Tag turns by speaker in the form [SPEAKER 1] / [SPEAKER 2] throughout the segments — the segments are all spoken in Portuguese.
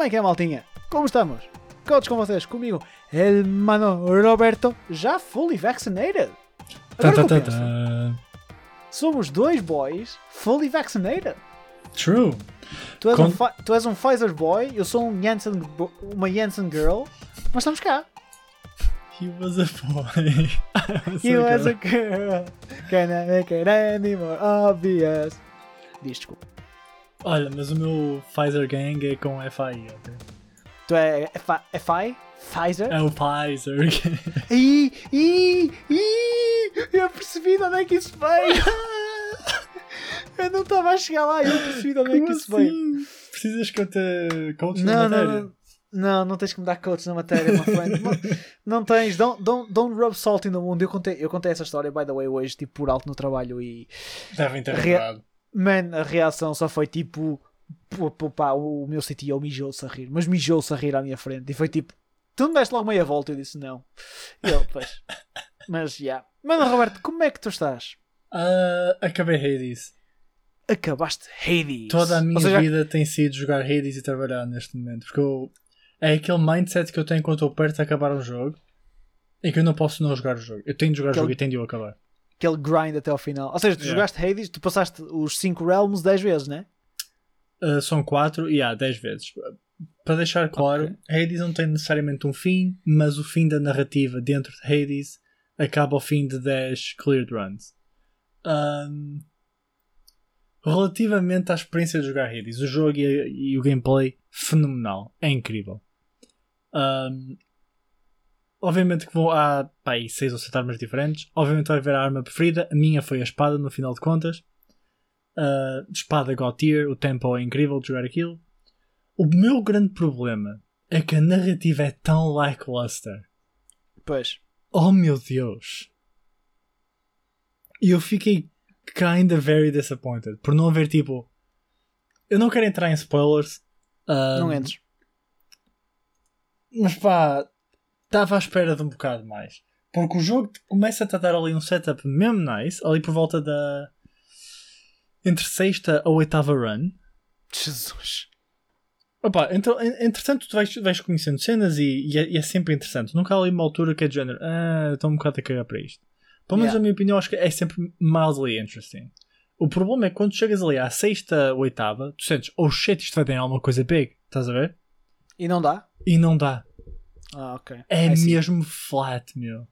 [SPEAKER 1] Como é que é, maltinha? Como estamos? Todos com vocês, comigo, el mano Roberto, já fully vaccinated. Agora
[SPEAKER 2] Tá, tá, tá,
[SPEAKER 1] somos dois boys fully vaccinated.
[SPEAKER 2] True.
[SPEAKER 1] Tu és,
[SPEAKER 2] Com-
[SPEAKER 1] um, tu és um Pfizer boy, eu sou um Janssen, uma Janssen girl, mas estamos cá.
[SPEAKER 2] He was a boy. Was
[SPEAKER 1] You
[SPEAKER 2] a
[SPEAKER 1] as a
[SPEAKER 2] girl.
[SPEAKER 1] girl, can I make it any more obvious? Diz, desculpa.
[SPEAKER 2] Olha, mas o meu Pfizer Gang é com FI. ok?
[SPEAKER 1] Tu é Fi- FI? Pfizer?
[SPEAKER 2] É o Pfizer Gang.
[SPEAKER 1] Ih, ih, ih, eu percebi de onde é que isso veio. eu não estava a chegar lá, eu percebi de onde é que isso veio.
[SPEAKER 2] assim? Precisas que eu te coach
[SPEAKER 1] Não,
[SPEAKER 2] na matéria?
[SPEAKER 1] não, não, não tens que me dar coach na matéria, my friend. não, não tens, don't, don't, don't rub salt in the wound. Eu contei, eu contei essa história, by the way, hoje, tipo, por alto no trabalho e,
[SPEAKER 2] Devem ter lembrado.
[SPEAKER 1] Man, a reação só foi tipo, pô, pô, pá, o meu CTO mijou-se a rir, mas mijou-se a rir à minha frente e foi tipo, tu não deste logo meia volta? Eu disse, não. E eu, pois, mas, já. Yeah. Mano, Roberto, como é que tu estás?
[SPEAKER 2] Ah, acabei Hades.
[SPEAKER 1] Acabaste Hades.
[SPEAKER 2] Toda a minha
[SPEAKER 1] seja,
[SPEAKER 2] vida tem sido jogar Hades e trabalhar neste momento. Porque eu, é aquele mindset que eu tenho quando estou perto de acabar um jogo e que eu não posso não jogar o jogo. Eu tenho de jogar o jogo e tenho de o acabar.
[SPEAKER 1] Aquele grind até ao final. Ou seja, tu
[SPEAKER 2] Yeah.
[SPEAKER 1] jogaste Hades, tu passaste os 5 realms 10 vezes, né?
[SPEAKER 2] Uh, são 4 e há 10 vezes. Para deixar claro, Hades não tem necessariamente um fim, mas o fim da narrativa dentro de Hades acaba ao fim de 10 cleared runs. Um, relativamente à experiência de jogar Hades, o jogo e, e o gameplay, fenomenal. É incrível. Um, obviamente que vão, há pá, aí 6 ou 7 armas diferentes. Obviamente vai haver a arma preferida. A minha foi a espada, no final de contas. Uh, espada God tier, o tempo é incrível de jogar aquilo. O meu grande problema é que a narrativa é tão lackluster.
[SPEAKER 1] Pois.
[SPEAKER 2] Oh meu Deus! E eu fiquei kinda very disappointed por não haver tipo. Eu não quero entrar em spoilers. um,
[SPEAKER 1] Não entres.
[SPEAKER 2] Mas pá, estava à espera de um bocado mais. Porque o jogo começa a dar ali um setup mesmo nice, ali por volta da. entre sexta ou oitava run.
[SPEAKER 1] Jesus.
[SPEAKER 2] Opa, então, en- entretanto, tu vais, vais conhecendo cenas e, e é, e é sempre interessante. Nunca há ali uma altura que é de género, ah, estou um bocado a cagar para isto. Pelo menos,
[SPEAKER 1] Yeah.
[SPEAKER 2] na minha opinião, acho que é sempre mildly interesting. O problema é que quando chegas ali à sexta, oitava, tu sentes, oh shit, isto vai ter alguma coisa big, estás a ver?
[SPEAKER 1] E não dá?
[SPEAKER 2] E não dá.
[SPEAKER 1] Ah, ok.
[SPEAKER 2] É mesmo flat, meu.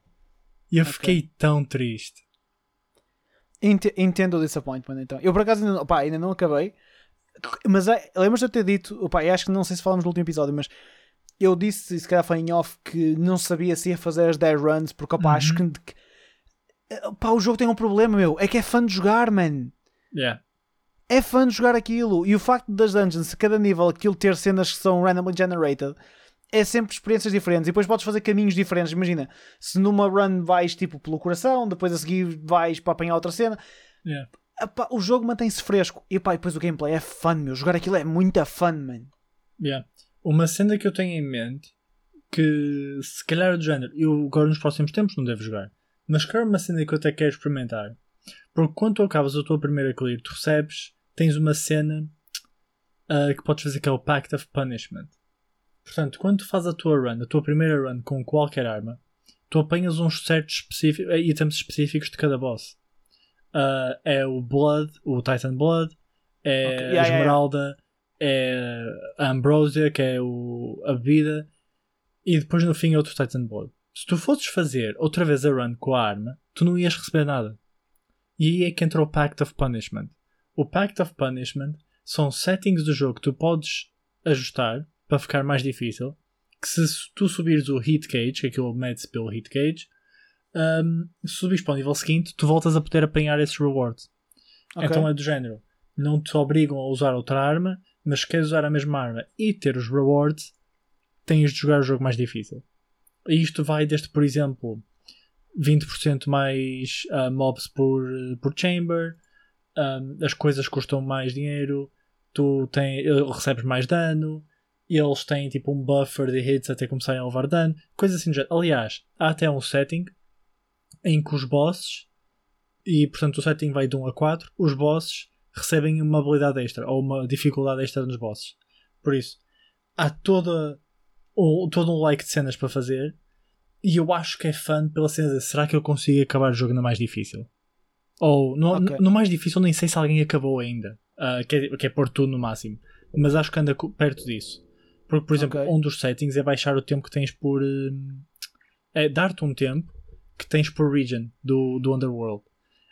[SPEAKER 2] E eu
[SPEAKER 1] Ok.
[SPEAKER 2] fiquei tão triste.
[SPEAKER 1] Ente- Entendo o disappointment então. Eu por acaso ainda, não- opá, ainda não acabei. Mas é, lembras de eu ter dito, eu acho que não sei se falamos no último episódio, mas eu disse, se calhar foi em off, que não sabia se ia fazer as 10 runs, porque opá, acho que, opá, o jogo tem um problema, meu. É que é fã de jogar, man.
[SPEAKER 2] Yeah.
[SPEAKER 1] É fã de jogar aquilo. E o facto das dungeons, cada nível, aquilo ter cenas que são randomly generated, é sempre experiências diferentes. E depois podes fazer caminhos diferentes. Imagina, se numa run vais tipo pelo coração, depois a seguir vais para apanhar outra cena.
[SPEAKER 2] Yeah.
[SPEAKER 1] Epá, o jogo mantém-se fresco. E epá, e depois o gameplay é fun, meu. Jogar aquilo é muita fun, man.
[SPEAKER 2] Yeah. Uma cena que eu tenho em mente que se calhar é do género, eu agora nos próximos tempos não devo jogar, mas que é uma cena que eu até quero experimentar. Porque quando tu acabas a tua primeira clear, tu recebes, tens uma cena ah, que podes fazer que é o Pact of Punishment. Portanto, quando tu fazes a tua run, a tua primeira run com qualquer arma, tu apanhas uns certos específicos, eh, itens específicos de cada boss. Ah, é o Blood, o Titan Blood, é
[SPEAKER 1] Ok.
[SPEAKER 2] a
[SPEAKER 1] Yeah, yeah, yeah.
[SPEAKER 2] Esmeralda, é a Ambrosia, que é o, a bebida, e depois no fim é outro Titan Blood. Se tu fosses fazer outra vez a run com a arma, tu não ias receber nada. E aí é que entra o Pact of Punishment. O Pact of Punishment são settings do jogo que tu podes ajustar para ficar mais difícil. Que se tu subires o Hit Cage, que aquilo mede-se pelo Hit Cage, um, se subires para o nível seguinte, tu voltas a poder apanhar esses rewards.
[SPEAKER 1] Ok.
[SPEAKER 2] Então é do género. Não te obrigam a usar outra arma, mas se queres usar a mesma arma e ter os rewards, tens de jogar o jogo mais difícil. E isto vai desde, por exemplo, 20% mais ah, mobs por, por chamber, um, as coisas custam mais dinheiro, tu tem, eh, recebes mais dano, eles têm tipo um buffer de hits até começarem a levar dano, coisas assim do género. Aliás, há até um setting em que os bosses, e portanto o setting vai de 1 a 4, os bosses recebem uma habilidade extra ou uma dificuldade extra nos bosses. Por isso, há toda, o, todo um like de cenas para fazer e eu acho que é fã pela cena de será que eu consigo acabar o jogo no mais difícil? Ou no,
[SPEAKER 1] Ok.
[SPEAKER 2] no mais difícil nem sei se alguém acabou ainda, ah, que, é, que é pôr tudo no máximo, mas acho que anda perto disso. Porque, por exemplo,
[SPEAKER 1] Ok.
[SPEAKER 2] um dos settings é baixar o tempo que tens por. hum, é dar-te um tempo que tens por region do, do Underworld.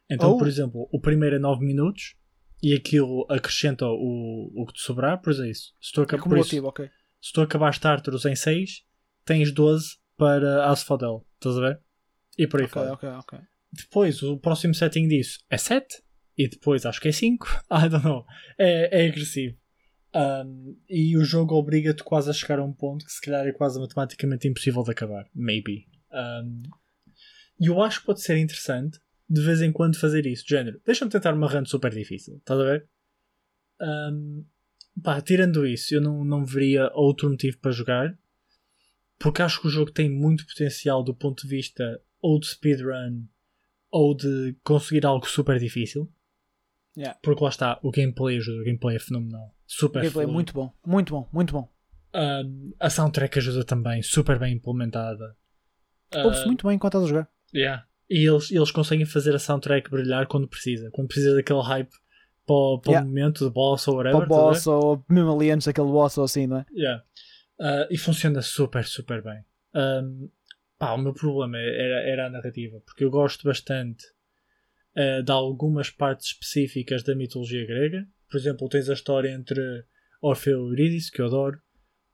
[SPEAKER 2] Então,
[SPEAKER 1] Oh.
[SPEAKER 2] por exemplo, o primeiro é 9 minutos e aquilo acrescenta o, o que te sobrar, por isso, se tu,
[SPEAKER 1] É
[SPEAKER 2] acab- por isso,
[SPEAKER 1] cumulativo, ok.
[SPEAKER 2] se tu acabares Tartarus em 6, tens 12 para Asphodel, estás a ver? E por aí
[SPEAKER 1] Ok,
[SPEAKER 2] fora.
[SPEAKER 1] ok, ok.
[SPEAKER 2] Depois, o próximo setting disso é 7 e depois acho que é 5. I don't know. É, é agressivo. Um, e o jogo obriga-te quase a chegar a um ponto que se calhar é quase matematicamente impossível de acabar. Maybe. Um, e eu acho que pode ser interessante de vez em quando fazer isso. De género, deixa-me tentar uma run super difícil. Estás a ver? Um, pá, tirando isso, eu não, não veria outro motivo para jogar. Porque acho que o jogo tem muito potencial do ponto de vista ou de speedrun ou de conseguir algo super difícil.
[SPEAKER 1] Yeah.
[SPEAKER 2] Porque lá está, o gameplay ajuda, o gameplay é fenomenal.
[SPEAKER 1] O
[SPEAKER 2] Super
[SPEAKER 1] gameplay é
[SPEAKER 2] fluido.
[SPEAKER 1] muito bom, muito bom, muito bom.
[SPEAKER 2] Um, a soundtrack ajuda também, super bem implementada.
[SPEAKER 1] Ouve-se
[SPEAKER 2] Um,
[SPEAKER 1] muito bem enquanto estás a jogar.
[SPEAKER 2] yeah. E eles, eles conseguem fazer a soundtrack brilhar quando precisa. Quando precisa daquele hype para, o- para
[SPEAKER 1] Yeah.
[SPEAKER 2] o momento de boss ou whatever.
[SPEAKER 1] Para o boss ou mesmo ali antes daquele boss ou assim, não é?
[SPEAKER 2] Yeah. Uh, e funciona super, super bem. Um, pá, o meu problema era, era a narrativa, porque eu gosto bastante uh, de algumas partes específicas da mitologia grega. Por exemplo, tens a história entre Orfeu e Eurídice, que eu adoro,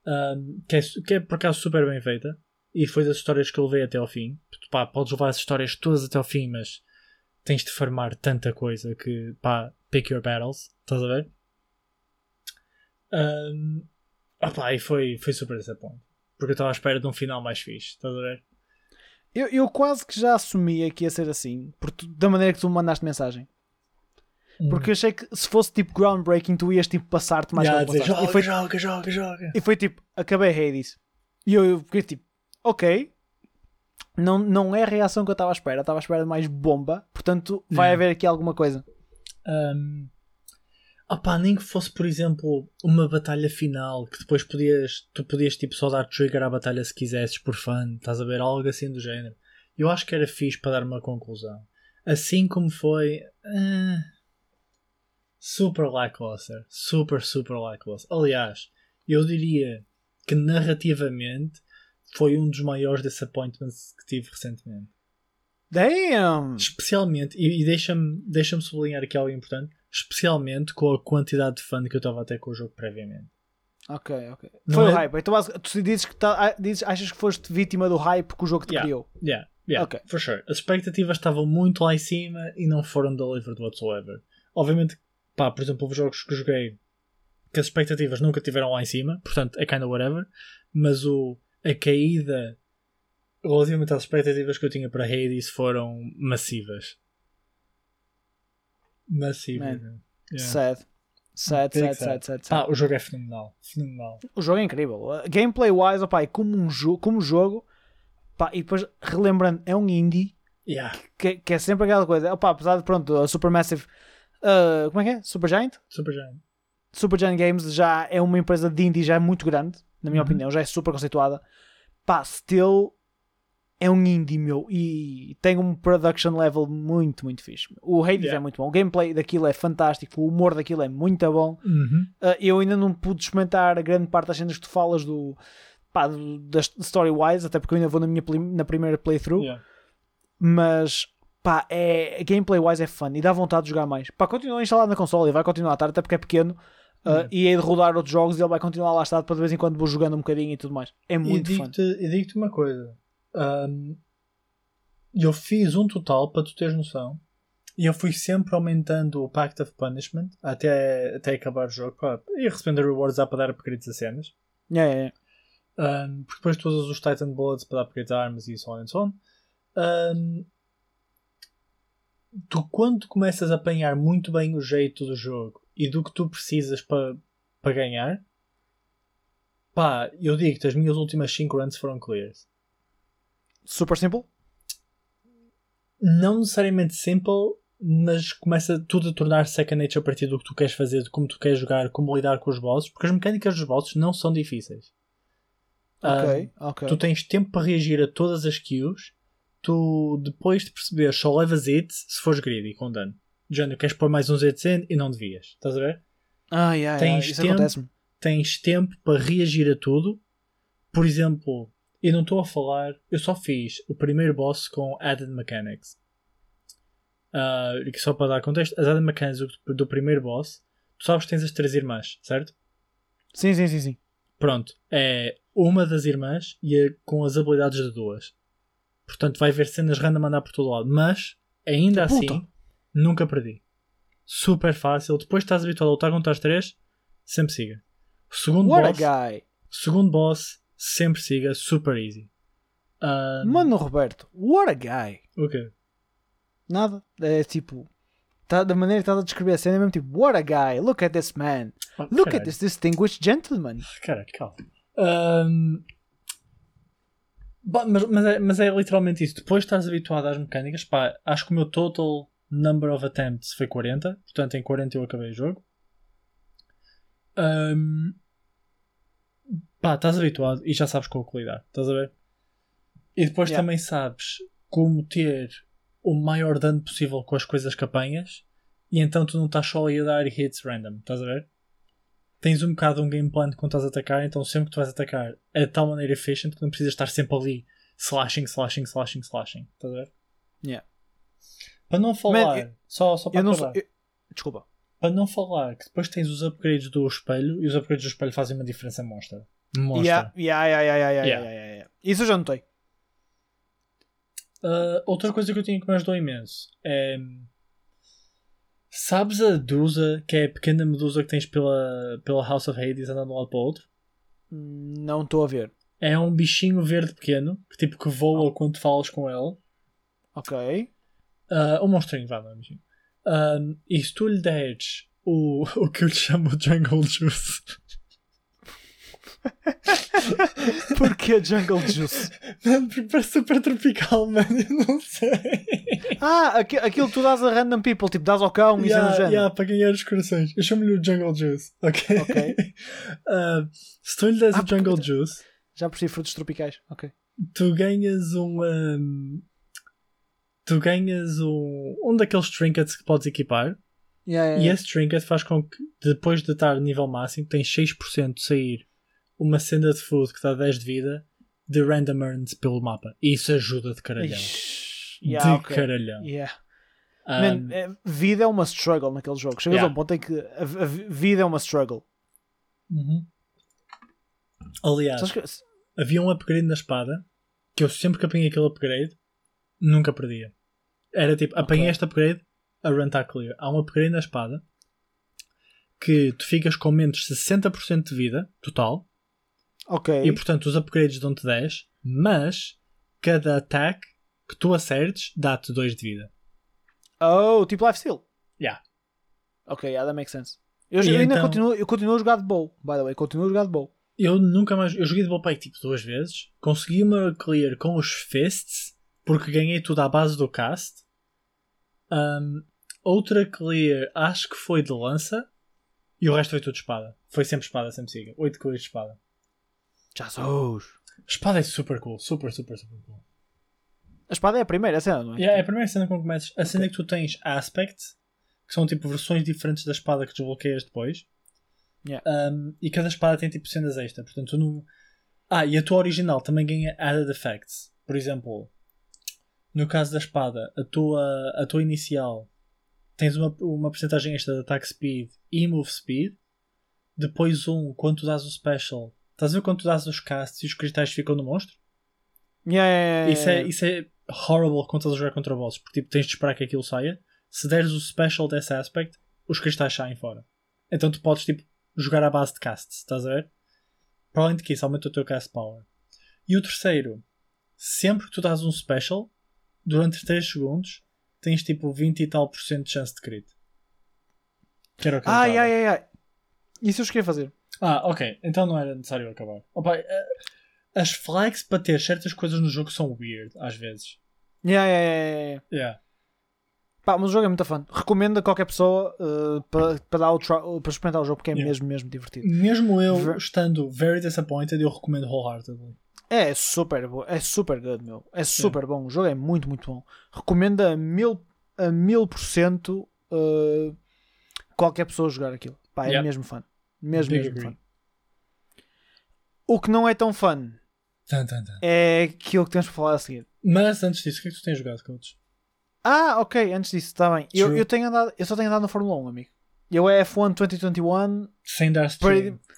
[SPEAKER 2] um, que, é, que é por acaso super bem feita. E foi das histórias que eu levei até ao fim. Pá, podes levar as histórias todas até ao fim, mas tens de farmar tanta coisa que, pá, pick your battles. Estás a ver? Um, e foi, foi super disappointing. Porque eu estava à espera de um final mais fixe. Estás a ver?
[SPEAKER 1] Eu, eu quase que já assumia que ia ser assim, da maneira que tu me mandaste mensagem. Porque eu achei que se fosse tipo groundbreaking, tu ias tipo passar-te mais
[SPEAKER 2] Yeah, dizer, joga,
[SPEAKER 1] e, foi,
[SPEAKER 2] joga, joga, joga.
[SPEAKER 1] e foi tipo, acabei Hades. E eu, eu fiquei tipo, ok. Não, não é a reação que eu estava à espera. Estava à espera de mais bomba. Portanto, vai
[SPEAKER 2] Yeah.
[SPEAKER 1] haver aqui alguma coisa.
[SPEAKER 2] Um, opá, nem que fosse, por exemplo, uma batalha final que depois podias, tu podias tipo, só dar trigger à batalha se quisesses por fã, estás a ver? Algo assim do género. Eu acho que era fixe para dar uma conclusão. Assim como foi. ah, super lackluster. Super, super lackluster. Aliás, eu diria que narrativamente foi um dos maiores disappointments que tive recentemente.
[SPEAKER 1] Damn!
[SPEAKER 2] Especialmente, e, e deixa-me deixa sublinhar aqui algo importante, especialmente com a quantidade de fã que eu estava até com o jogo previamente.
[SPEAKER 1] Ok, ok.
[SPEAKER 2] Não
[SPEAKER 1] Foi o
[SPEAKER 2] é-
[SPEAKER 1] hype. Então tu dizes que tá, ah, dizes, achas que foste vítima do hype que o jogo te
[SPEAKER 2] Yeah.
[SPEAKER 1] criou.
[SPEAKER 2] Yeah, yeah,
[SPEAKER 1] Ok.
[SPEAKER 2] for sure. As expectativas estavam muito lá em cima e não foram delivered whatsoever. Obviamente, pá, por exemplo, houve jogos que joguei que as expectativas nunca tiveram lá em cima, portanto é kinda whatever, mas o, a caída relativamente às expectativas que eu tinha para Hades foram massivas. Massivas.
[SPEAKER 1] Man.
[SPEAKER 2] Yeah.
[SPEAKER 1] Sad. Sad, sad,
[SPEAKER 2] sad.
[SPEAKER 1] sad, sad.
[SPEAKER 2] Pá, o jogo é fenomenal. Fenomenal.
[SPEAKER 1] O jogo é incrível. Gameplay wise, opá, e como um jogo, como jogo, pá, e depois relembrando, é um indie
[SPEAKER 2] Yeah.
[SPEAKER 1] que, que é sempre aquela coisa. Opá, apesar de pronto, a Supermassive, uh, como é que é? Supergiant?
[SPEAKER 2] Supergiant.
[SPEAKER 1] Supergiant Games já é uma empresa de indie já muito grande, na minha
[SPEAKER 2] Uhum.
[SPEAKER 1] opinião, já é super conceituada. Pá, still é um indie meu e tem um production level muito, muito fixe. O Hades
[SPEAKER 2] Yeah.
[SPEAKER 1] é muito bom, o gameplay daquilo é fantástico, o humor daquilo é muito bom.
[SPEAKER 2] Uhum.
[SPEAKER 1] Uh, eu ainda não pude experimentar a grande parte das cenas que tu falas do, pá, do da story-wise, até porque eu ainda vou na, minha na primeira playthrough,
[SPEAKER 2] Yeah.
[SPEAKER 1] mas pá, é, gameplay-wise é fun e dá vontade de jogar mais. Pá, continua instalado na console e vai continuar a estar, até porque é pequeno. uh,
[SPEAKER 2] Yeah.
[SPEAKER 1] E é de rodar outros jogos e ele vai continuar lá estado para de vez em quando vou jogando um bocadinho e tudo mais. É
[SPEAKER 2] E
[SPEAKER 1] muito fun.
[SPEAKER 2] digo-te e digo-te uma coisa. Ahm, eu fiz um total, para tu teres noção, e eu fui sempre aumentando o Pact of Punishment até, até acabar o jogo. Pá, e recebendo rewards dá para dar upgrades a cenas.
[SPEAKER 1] Yeah, yeah, yeah.
[SPEAKER 2] Um, porque depois tu usas os Titan Bullets para dar upgrades a armas e so on and so on. Um, tu quando começas a apanhar muito bem o jeito do jogo e do que tu precisas para para ganhar, pá, eu digo-te, as minhas últimas 5 runs foram clears.
[SPEAKER 1] Super simple?
[SPEAKER 2] Não necessariamente simple, mas começa tudo a tornar second nature a partir do que tu queres fazer, de como tu queres jogar, como lidar com os bosses, porque as mecânicas dos bosses não são difíceis.
[SPEAKER 1] Ok,
[SPEAKER 2] Ah,
[SPEAKER 1] ok.
[SPEAKER 2] Tu tens tempo para reagir a todas as kills. Tu, depois de perceber, só levas it se fores greedy com dano. De género, queres pôr mais uns hits in e não devias. Estás a ver?
[SPEAKER 1] Ah, yeah, yeah,
[SPEAKER 2] Tens
[SPEAKER 1] isso
[SPEAKER 2] tempo? Tens tempo para reagir a tudo. Por exemplo, eu não estou a falar. Eu só fiz o primeiro boss com added mechanics. E só para dar contexto, as added mechanics do, do primeiro boss, tu sabes que tens as três irmãs, certo?
[SPEAKER 1] Sim, sim, sim, sim.
[SPEAKER 2] Pronto, é uma das irmãs e é com as habilidades de duas. Portanto, vai haver cenas random a andar por todo lado. Mas, ainda
[SPEAKER 1] puta.
[SPEAKER 2] assim, nunca perdi. Super fácil. Depois estás habituado a lutar contra as três, sempre siga. O segundo
[SPEAKER 1] What
[SPEAKER 2] boss,
[SPEAKER 1] a guy.
[SPEAKER 2] segundo boss, sempre siga, super easy. Ah,
[SPEAKER 1] Mano, Roberto, what a guy.
[SPEAKER 2] O quê?
[SPEAKER 1] Nada. É tipo. Tá, da maneira que estás a descrever a cena é mesmo tipo, what a guy, look at this man.
[SPEAKER 2] Oh,
[SPEAKER 1] Look
[SPEAKER 2] caralho.
[SPEAKER 1] at this distinguished gentleman.
[SPEAKER 2] Caralho, calma. Ahm, mas, mas, é, mas é literalmente isso. Depois de estás habituado às mecânicas, pá, acho que o meu total number of attempts foi 40. Portanto, em 40 eu acabei o jogo. Ahm, pá, estás habituado e já sabes com o que lidar. Estás a ver? E depois
[SPEAKER 1] Yeah.
[SPEAKER 2] também sabes como ter o maior dano possível com as coisas que apanhas. E então tu não estás só a dar hits random. Estás a ver? Tens um bocado um game plan quando estás a atacar, então sempre que tu vais atacar é de tal maneira efficient que não precisas estar sempre ali slashing, slashing, slashing, slashing. Estás a ver?
[SPEAKER 1] Yeah.
[SPEAKER 2] Para não falar,
[SPEAKER 1] eu-
[SPEAKER 2] só, só para
[SPEAKER 1] Eu não
[SPEAKER 2] acabar,
[SPEAKER 1] sou. eu- Desculpa.
[SPEAKER 2] para não falar que depois tens os upgrades do espelho e os upgrades do espelho fazem uma diferença monstra.
[SPEAKER 1] Yeah, yeah, yeah, yeah, yeah, yeah,
[SPEAKER 2] Yeah.
[SPEAKER 1] yeah, yeah, yeah. Isso eu já notei.
[SPEAKER 2] Uh, outra coisa que eu tinha que me ajudou imenso é. Sabes a Medusa, que é a pequena Medusa que tens pela, pela House of Hades andando de um lado para o outro?
[SPEAKER 1] Não estou a ver.
[SPEAKER 2] É um bichinho verde pequeno, que tipo que voa quando falas com ele.
[SPEAKER 1] Ok.
[SPEAKER 2] Uh, um monstrinho, vá, não é um bichinho. Um, e se tu lhe deres o, o que eu lhe chamo de Jungle Juice,
[SPEAKER 1] Porquê Jungle Juice?
[SPEAKER 2] mano, porque parece super tropical, mano, eu não sei.
[SPEAKER 1] Ah, aqui- aquilo que tu dás a random people, tipo, dás ao cão e
[SPEAKER 2] Yeah,
[SPEAKER 1] género.
[SPEAKER 2] yeah, para ganhar os corações. Eu chamo-lhe o Jungle Juice, ok?
[SPEAKER 1] Ok.
[SPEAKER 2] Uh, se tu lhe des
[SPEAKER 1] Ah,
[SPEAKER 2] o Jungle
[SPEAKER 1] porque-
[SPEAKER 2] Juice,
[SPEAKER 1] Já percebi frutos tropicais. Ok.
[SPEAKER 2] tu ganhas um. um, tu ganhas um, um daqueles trinkets que podes equipar.
[SPEAKER 1] Yeah, yeah,
[SPEAKER 2] E
[SPEAKER 1] yeah.
[SPEAKER 2] esse trinket faz com que, depois de estar nível máximo, tens 6% de sair uma cena de food que dá 10 de vida de random earns pelo mapa. E isso ajuda de caralhão.
[SPEAKER 1] Ixi,
[SPEAKER 2] de
[SPEAKER 1] yeah, ok.
[SPEAKER 2] caralhão.
[SPEAKER 1] Yeah.
[SPEAKER 2] Um,
[SPEAKER 1] Man, é- vida é uma struggle naquele jogo. Chegas
[SPEAKER 2] Yeah.
[SPEAKER 1] a um ponto em que a, a vida é uma struggle.
[SPEAKER 2] uhum. Aliás,
[SPEAKER 1] que-
[SPEAKER 2] havia um upgrade na espada que eu sempre que apanhei aquele upgrade nunca perdia. Era tipo, apanhei
[SPEAKER 1] Ok.
[SPEAKER 2] este upgrade, a run está clear. Há um upgrade na espada que tu ficas com menos 60% de vida total
[SPEAKER 1] Ok.
[SPEAKER 2] e portanto os upgrades dão-te 10, mas cada ataque que tu acertes dá-te 2 de vida.
[SPEAKER 1] Oh, tipo life steal.
[SPEAKER 2] Yeah.
[SPEAKER 1] Ok, yeah, that makes sense. Eu, eu ainda
[SPEAKER 2] então-
[SPEAKER 1] continuo, eu continuo a jogar de bow, by the way. Continuo a jogar de bow.
[SPEAKER 2] Eu nunca mais. Eu joguei de Bopay tipo duas vezes. Consegui uma clear com os fists, porque ganhei tudo à base do cast. Um, outra clear, acho que foi de lança. E o resto foi tudo de espada. Foi sempre espada, sempre siga. 8 clears de espada.
[SPEAKER 1] Jesus.
[SPEAKER 2] Espada é super cool. Super, super, super cool.
[SPEAKER 1] A espada é a primeira, a cena, não é?
[SPEAKER 2] Yeah, é a primeira cena que começas. A cena é que tu tens aspect, que são tipo versões diferentes da espada que desbloqueias depois.
[SPEAKER 1] Yeah.
[SPEAKER 2] Um, e cada espada tem tipo cenas extra. Portanto, tu não. Ah, e a tua original também ganha added effects. Por exemplo, no caso da espada, a tua, a tua inicial tens uma, uma porcentagem extra de attack speed e move speed. Depois um, quando tu dás o special. Estás a ver quando tu dás os casts e os cristais ficam no monstro?
[SPEAKER 1] Yeah, yeah, yeah,
[SPEAKER 2] Isso é, isso é horrible quando estás a jogar contra bosses, porque tipo, tens de esperar que aquilo saia. Se deres o special desse aspect, os cristais saem fora. Então tu podes tipo, jogar à base de casts, estás a ver? Para além de que isso aumenta o teu cast power. E o terceiro, sempre que tu dás um special, durante 3 segundos, tens tipo 20 e tal por cento de chance de crit. Que era o que
[SPEAKER 1] Ah, yeah, yeah, yeah. Isso eu cheguei a fazer.
[SPEAKER 2] Ah, ok. Então não era necessário acabar. Opa, eh, as flags para ter certas coisas no jogo são weird, às vezes.
[SPEAKER 1] Yeah, yeah, yeah, yeah, yeah. Pá, mas o jogo é muito fã. Recomendo a qualquer pessoa uh, para, para, dar o try- para experimentar o jogo porque é
[SPEAKER 2] Yeah.
[SPEAKER 1] mesmo, mesmo divertido.
[SPEAKER 2] Mesmo eu
[SPEAKER 1] Ver-
[SPEAKER 2] estando very disappointed, eu recomendo wholeheartedly.
[SPEAKER 1] É super bom, é super good, meu. É super bom. O jogo é muito, muito bom. Recomendo a mil, a mil por cento uh, qualquer pessoa jogar aquilo. Pá, é mesmo fã. Mesmo,
[SPEAKER 2] Big
[SPEAKER 1] mesmo. O que não é tão fun
[SPEAKER 2] Tan, tan, tan.
[SPEAKER 1] é aquilo que temos para falar a seguir.
[SPEAKER 2] Mas antes disso, o que é que tu tens jogado, coach?
[SPEAKER 1] Ah, ok, antes disso, está bem. Eu, eu, tenho andado, eu só tenho andado na Fórmula 1, amigo. Eu é F1 2021
[SPEAKER 2] Sem dar stream.
[SPEAKER 1] para-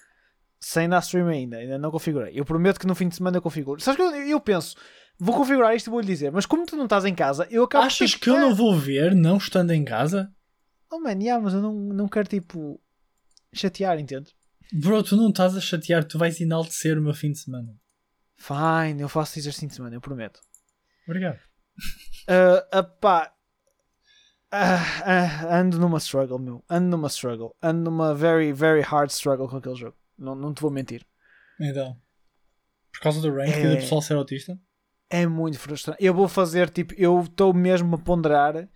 [SPEAKER 1] sem dar stream ainda, ainda não configurei. Eu prometo que no fim de semana eu configuro. Sabes que eu, eu penso, vou configurar isto e vou-lhe dizer, mas como tu não estás em casa, eu acabo
[SPEAKER 2] Achas
[SPEAKER 1] tipo,
[SPEAKER 2] que eu não vou ver, não estando em casa?
[SPEAKER 1] Oh man, yeah, mas eu não, não quero tipo chatear, entende?
[SPEAKER 2] Bro, tu não estás a chatear, tu vais enaltecer o meu fim de semana.
[SPEAKER 1] Fine, eu faço isso este fim de semana, eu prometo.
[SPEAKER 2] Obrigado.
[SPEAKER 1] Uh, pá, ah, ah, ando numa struggle, meu. Ando numa struggle. Ando numa very, very hard struggle com aquele jogo. Não, não te vou mentir.
[SPEAKER 2] Então. Por causa do rank
[SPEAKER 1] É.
[SPEAKER 2] e do pessoal ser autista?
[SPEAKER 1] É muito frustrante. Eu vou fazer tipo, eu estou mesmo a ponderar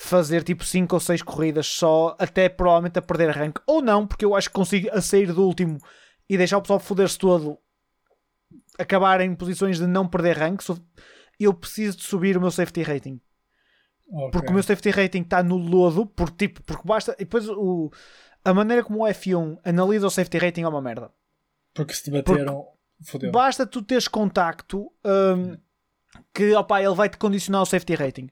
[SPEAKER 1] fazer tipo 5 ou 6 corridas só, até provavelmente a perder rank. Ou não, porque eu acho que consigo a sair do último e deixar o pessoal foder-se todo, acabar em posições de não perder rank. Eu preciso de subir o meu safety rating.
[SPEAKER 2] Ok.
[SPEAKER 1] Porque o meu safety rating está no lodo, por, tipo, porque basta. E depois o, a maneira como o F1 analisa o safety rating é uma merda.
[SPEAKER 2] Porque se te bateram, fodeu.
[SPEAKER 1] Basta tu teres contacto hum, que opa, ele vai te condicionar o safety rating.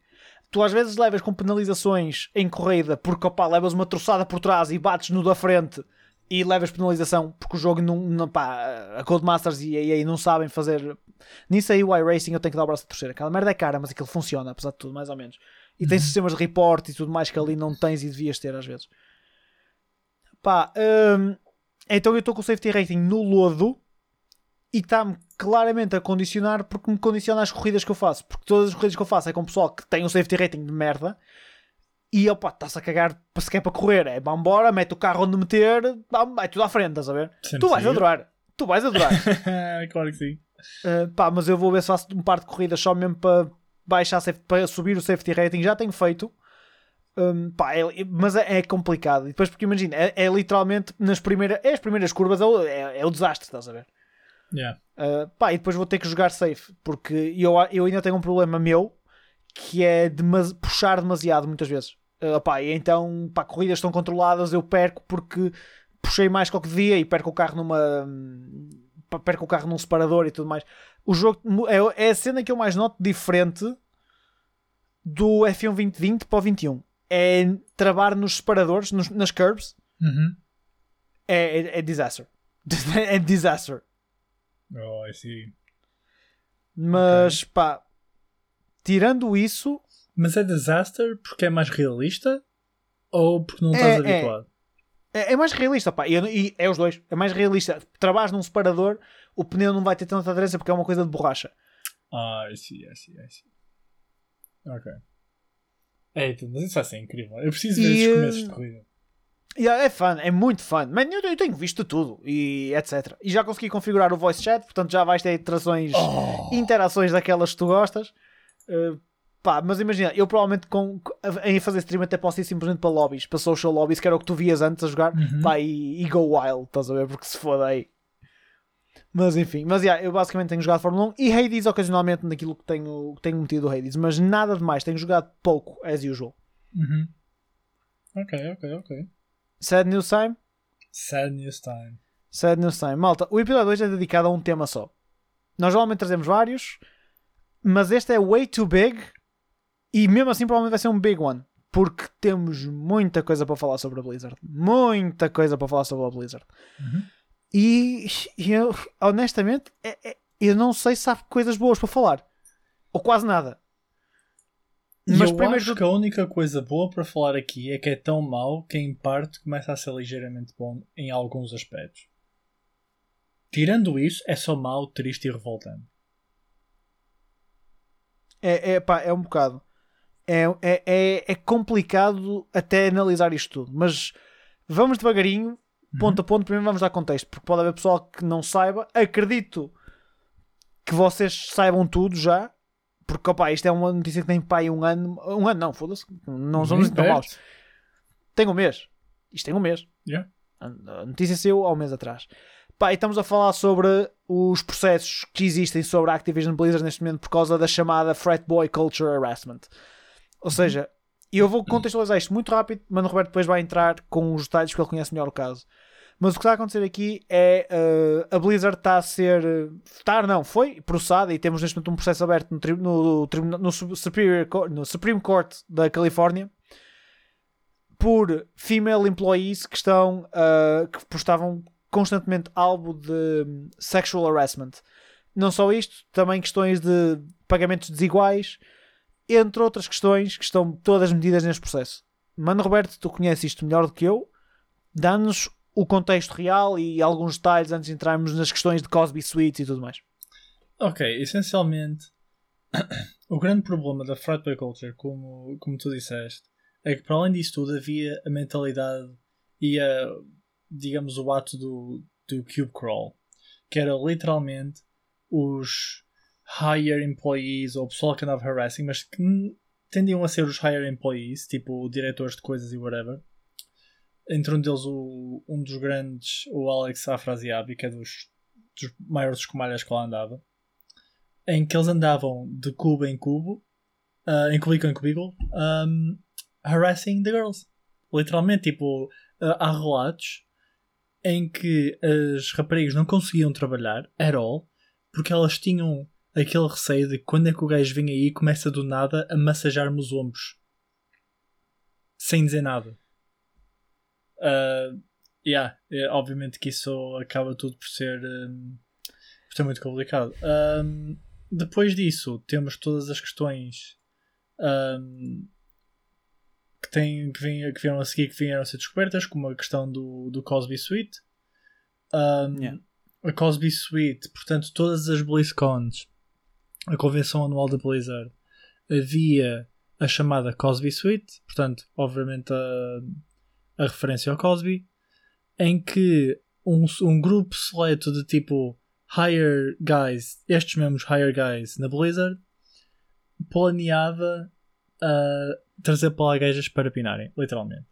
[SPEAKER 1] Tu às vezes levas com penalizações em corrida porque opa, levas uma troçada por trás e bates no da frente e levas penalização porque o jogo não, não pá, a Codemasters e a EA não sabem fazer. Nisso aí o iRacing eu tenho que dar o braço a torcer. Aquela merda é cara, mas aquilo funciona, apesar de tudo, mais ou menos. E tem sistemas de report e tudo mais que ali não tens e devias ter às vezes. Pá, hum, então eu estou com o safety rating no lodo e está-me claramente a condicionar porque me condiciona as corridas que eu faço. Porque todas as corridas que eu faço é com pessoal que tem um safety rating de merda e opa, está-se a cagar para se quer para correr. É vamos embora, mete o carro onde meter, vai tudo à frente, estás a ver?
[SPEAKER 2] Sempre
[SPEAKER 1] tu vais
[SPEAKER 2] seguir.
[SPEAKER 1] adorar, tu vais adorar.
[SPEAKER 2] claro que sim.
[SPEAKER 1] Uh, pá, mas eu vou ver se faço um par de corridas só mesmo para baixar para subir o safety rating. Já tenho feito. Um, pá, é- mas é, é complicado. E depois, porque imagina, é, é literalmente nas primeiras, é as primeiras curvas, é o, é- é o desastre, estás a ver?
[SPEAKER 2] Yeah.
[SPEAKER 1] Uh, pá, e depois vou ter que jogar safe, porque eu, eu ainda tenho um problema meu que é puxar demasiado muitas vezes. Uh, pá, e então, pá, corridas estão controladas, eu perco porque puxei mais que o que devia e perco o carro numa. pá, perco o carro num separador e tudo mais. O jogo é, é a cena que eu mais noto diferente do F1 2020 para o 21. É travar nos separadores, nos- nas curbs,
[SPEAKER 2] Uhum.
[SPEAKER 1] é, é, é disaster. é disaster.
[SPEAKER 2] Oh, I see.
[SPEAKER 1] Mas pá, tirando isso,
[SPEAKER 2] Mas é disaster porque é mais realista ou porque não
[SPEAKER 1] É,
[SPEAKER 2] estás
[SPEAKER 1] é.
[SPEAKER 2] habituado?
[SPEAKER 1] é, é mais realista. Pá. E, e é os dois. É mais realista. Trabalhas num separador, o pneu não vai ter tanta aderência porque é uma coisa de borracha.
[SPEAKER 2] Ah, I see, I see, I see. Ok. Eita, mas isso vai ser incrível. Eu preciso ver
[SPEAKER 1] E,
[SPEAKER 2] esses
[SPEAKER 1] eh,
[SPEAKER 2] começos de corrida.
[SPEAKER 1] E é fun, é muito fun. Man, eu, eu tenho visto tudo e etc. E já consegui configurar o voice chat, portanto já vais ter interações,
[SPEAKER 2] Oh.
[SPEAKER 1] interações daquelas que tu gostas. Uh, pá, mas imagina, eu provavelmente com, em fazer stream até posso ir simplesmente para lobbies, para social lobbies, que era o que tu vias antes a jogar.
[SPEAKER 2] Uhum.
[SPEAKER 1] Pá, e, e go wild, estás a ver? Porque se foda aí. Mas enfim, mas yeah, eu basicamente tenho jogado Fórmula 1 e Hades ocasionalmente naquilo que tenho, que tenho metido o Hades, mas nada demais, tenho jogado pouco, as usual.
[SPEAKER 2] Uhum. Ok, ok, ok.
[SPEAKER 1] Sad news time?
[SPEAKER 2] Sad news time.
[SPEAKER 1] Sad news time. Malta, o episódio 2 é dedicado a um tema só. Nós normalmente trazemos vários, mas este é way too big e mesmo assim provavelmente vai ser um big one. Porque temos muita coisa para falar sobre a Blizzard. Muita coisa para falar sobre a Blizzard.
[SPEAKER 2] Uhum.
[SPEAKER 1] E e eu, honestamente, é- é- eu não sei se há coisas boas para falar. Ou quase nada. Mas
[SPEAKER 2] eu
[SPEAKER 1] primeiro
[SPEAKER 2] acho que a única coisa boa para falar aqui é que é tão mau que em parte começa a ser ligeiramente bom em alguns aspectos. Tirando isso, é só mau, triste e revoltante.
[SPEAKER 1] É, é, pá, é um bocado. É, é, é, é complicado até analisar isto tudo. Mas vamos devagarinho, ponto a ponto. Primeiro vamos dar contexto, porque pode haver pessoal que não saiba. Acredito que vocês saibam tudo já, Porque, opá, isto é uma notícia que tem pai um ano. Um ano não, foda-se. Não somos assim tão maus. Tem um mês. Isto tem um mês.
[SPEAKER 2] Yeah.
[SPEAKER 1] A notícia saiu há um mês atrás. Pá, e estamos a falar sobre os processos que existem sobre a Activision Blizzard neste momento por causa da chamada Frat Boy Culture Harassment. Ou seja, eu vou contextualizar isto muito rápido, mas o Roberto depois vai entrar com os detalhes porque ele conhece melhor o caso. Mas o que está a acontecer aqui é uh, a Blizzard está a ser. Estar, não, foi processada e temos neste momento um processo aberto no, tri- no, no Superior no Supreme Court da Califórnia por female employees que estão uh, que postavam constantemente algo de hum, sexual harassment. Não só isto, também questões de pagamentos desiguais, entre outras questões que estão todas medidas neste processo. Mano Roberto, tu conheces isto melhor do que eu. Dá-nos o contexto real e alguns detalhes antes de entrarmos nas questões de Cosby Suites e tudo mais.
[SPEAKER 2] Ok, essencialmente, o grande problema da frat culture, como, como tu disseste, é que para além disso tudo havia a mentalidade e a, digamos, o ato do, do cube crawl, que era literalmente os higher employees ou o pessoal que andava harassing, mas que tendiam a ser os higher employees, tipo diretores de coisas e whatever. Entre um deles, o, um dos grandes, o Alex Afrasiabi, que é dos, dos maiores escumalhas que lá andava em que eles andavam de cubo em cubo, ah, em cubículo em cubículo, um, harassing the girls. Literalmente, tipo, ah, há relatos em que as raparigas não conseguiam trabalhar at all porque elas tinham aquele receio de quando é que o gajo vem aí e começa do nada a massajar-me os ombros sem dizer nada. Ah, yeah, é, obviamente que isso acaba tudo por ser, hum, por ser muito complicado. Hum, depois disso, temos todas as questões hum, que, têm, que, vêm, que vieram a seguir, que vieram a ser descobertas, como a questão do, do Cosby Suite. Hum,
[SPEAKER 1] Yeah.
[SPEAKER 2] A Cosby Suite, portanto, todas as BlizzCons, a convenção anual da Blizzard, havia a chamada Cosby Suite, portanto, obviamente a, a referência ao Cosby, em que um, um grupo seleto de tipo higher guys, estes mesmos higher guys na Blizzard, planeava ah, trazer gajas para pinarem, literalmente.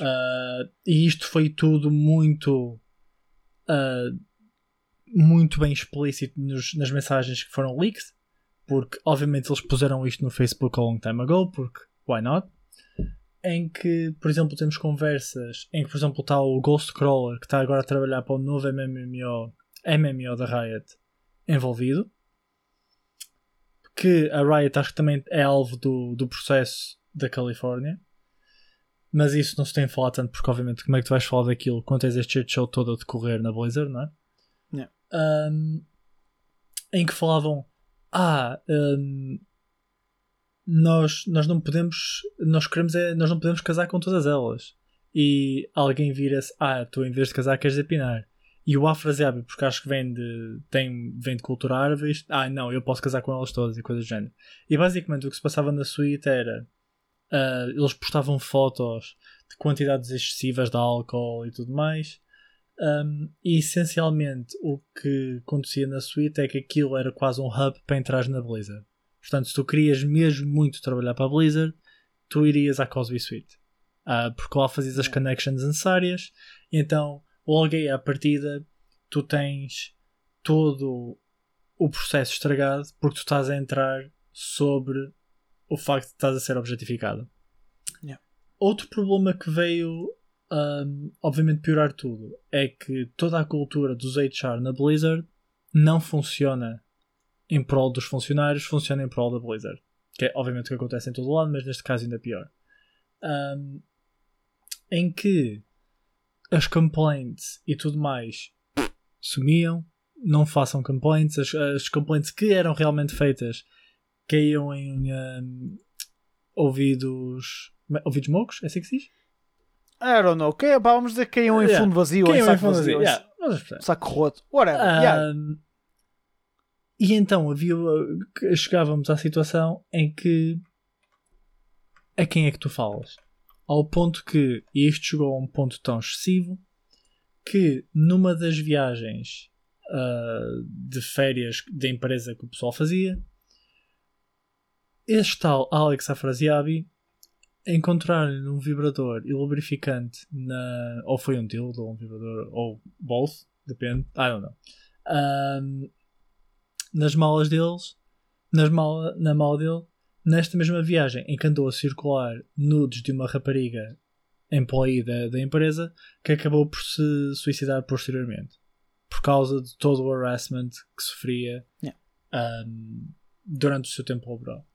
[SPEAKER 2] Ah, e isto foi tudo muito ah, muito bem explícito nos- nas mensagens que foram leaked porque obviamente eles puseram isto no Facebook a long time ago porque why not em que por exemplo temos conversas em que por exemplo está o Ghostcrawler que está agora a trabalhar para o novo MMO MMO da Riot envolvido que a Riot acho que também é alvo do, do processo da Califórnia mas isso não se tem falado tanto porque obviamente como é que tu vais falar daquilo quando tens este show todo a decorrer na Blizzard, não é?
[SPEAKER 1] Yeah.
[SPEAKER 2] Um, em que falavam ah um, nós, nós não podemos nós queremos é, nós não podemos casar com todas elas e alguém vira-se ah, tu em vez de casar queres depinar e o Afraziabi, porque acho que vem de, tem, vem de cultura árabe, ah não, eu posso casar com elas todas e coisas do género. E basicamente o que se passava na suíte era ah, eles postavam fotos de quantidades excessivas de álcool e tudo mais. Um, e essencialmente o que acontecia na suite é que aquilo era quase um hub para entrar na Blizzard. Portanto, se tu querias mesmo muito trabalhar para a Blizzard, tu irias à Cosby Suite. Ah, porque lá fazias as connections necessárias. Então, logo aí à partida, tu tens todo o processo estragado porque tu estás a entrar sobre o facto de estás a ser objetificado.
[SPEAKER 1] Yeah.
[SPEAKER 2] Outro problema que veio, um, obviamente, piorar tudo é que toda a cultura dos HR na Blizzard não funciona em prol dos funcionários, funciona em prol da Blizzard. Que é obviamente o que acontece em todo lado, mas neste caso ainda pior. Um, em que as complaints e tudo mais sumiam, não façam complaints, as, as complaints que eram realmente feitas caíam em um, ouvidos. ouvidos mocos? É assim que se diz?
[SPEAKER 1] I don't know. Que, pá, vamos dizer que caiam em
[SPEAKER 2] Yeah.
[SPEAKER 1] fundo vazio ou em
[SPEAKER 2] Caíam em
[SPEAKER 1] saco
[SPEAKER 2] fundo
[SPEAKER 1] vazio.
[SPEAKER 2] vazio,
[SPEAKER 1] em
[SPEAKER 2] yeah.
[SPEAKER 1] Saco roto. Whatever. yeah.
[SPEAKER 2] E então havia, que chegávamos à situação em que a quem é que tu falas? Ao ponto que, e isto chegou a um ponto tão excessivo, que numa das viagens ah, de férias da empresa que o pessoal fazia, este tal Alex Afrasiabi encontrar-lhe um vibrador e lubrificante na. Ou foi um dildo, ou um vibrador, ou both, depende, I don't know. Um, nas malas deles, nas mala, na mala dele, nesta mesma viagem em que andou a circular nudes de uma rapariga employee da, da empresa que acabou por se suicidar posteriormente por causa de todo o harassment que sofria um, durante o seu tempo laboral.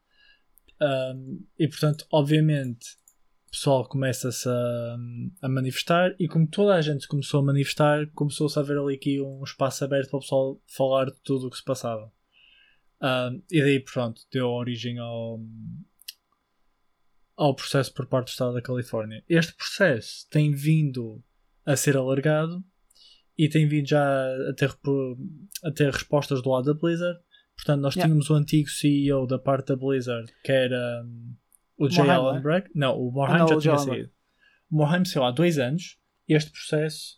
[SPEAKER 2] Um, e portanto, obviamente, o pessoal começa-se a, a manifestar e como toda a gente começou a manifestar, começou-se a haver ali aqui um espaço aberto para o pessoal falar de tudo o que se passava. Um, e daí, pronto, deu origem ao, ao processo por parte do Estado da Califórnia. Este processo tem vindo a ser alargado e tem vindo já a ter, a ter respostas do lado da Blizzard. Portanto, nós
[SPEAKER 1] Yeah.
[SPEAKER 2] tínhamos o antigo CEO da parte da Blizzard, que era hum, o
[SPEAKER 1] Morheim,
[SPEAKER 2] Allen
[SPEAKER 1] não é?
[SPEAKER 2] Brack. Não, o Morheim
[SPEAKER 1] Ah,
[SPEAKER 2] já
[SPEAKER 1] o
[SPEAKER 2] tinha saído. O Morheim saiu há dois anos. Este processo,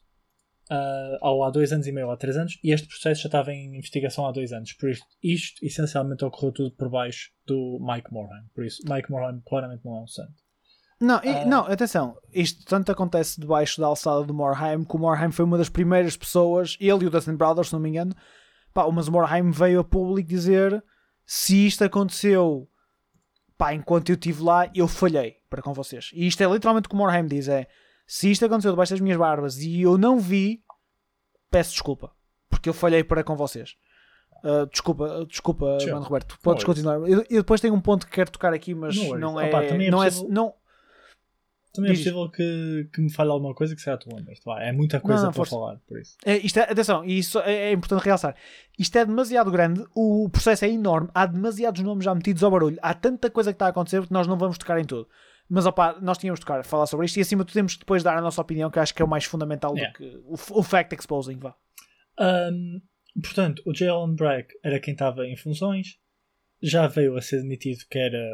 [SPEAKER 2] ah, ou há dois anos e meio, há três anos, e este processo já estava em investigação há dois anos. Por isto, isto essencialmente ocorreu tudo por baixo do Mike Morheim. Por isso, Mike Morheim claramente não é um santo.
[SPEAKER 1] Não, e-
[SPEAKER 2] Ah.
[SPEAKER 1] não, atenção, isto tanto acontece debaixo da alçada do Morheim, que o Morheim foi uma das primeiras pessoas, ele e o Dustin Brothers, se não me engano, pá, mas o Morheim veio a público dizer se isto aconteceu pá, enquanto eu estive lá, eu falhei para com vocês. E isto é literalmente o que o Morheim diz: é se isto aconteceu debaixo das minhas barbas e eu não vi, peço desculpa, porque eu falhei para com vocês. Ah, desculpa, desculpa,
[SPEAKER 2] Tchau.
[SPEAKER 1] mano Roberto, podes
[SPEAKER 2] worries.
[SPEAKER 1] continuar. Eu, eu depois tenho um ponto que quero tocar aqui, mas não é.
[SPEAKER 2] Opa, também é
[SPEAKER 1] não, é não,
[SPEAKER 2] Também é
[SPEAKER 1] Diz.
[SPEAKER 2] possível que, que me falhe alguma coisa que seja tu lembras. É muita coisa
[SPEAKER 1] não,
[SPEAKER 2] para
[SPEAKER 1] força.
[SPEAKER 2] falar, por isso.
[SPEAKER 1] É, isto é, atenção, e isso é, é importante realçar. Isto é demasiado grande, o processo é enorme, há demasiados nomes já metidos ao barulho, há tanta coisa que está a acontecer que nós não vamos tocar em tudo. Mas opá, nós tínhamos de tocar, falar sobre isto e acima de tudo temos depois dar a nossa opinião, que acho que é o mais fundamental
[SPEAKER 2] Yeah.
[SPEAKER 1] do que o, o fact exposing. Vá.
[SPEAKER 2] Um, portanto, o Jalen Brack era quem estava em funções, já veio a ser demitido que era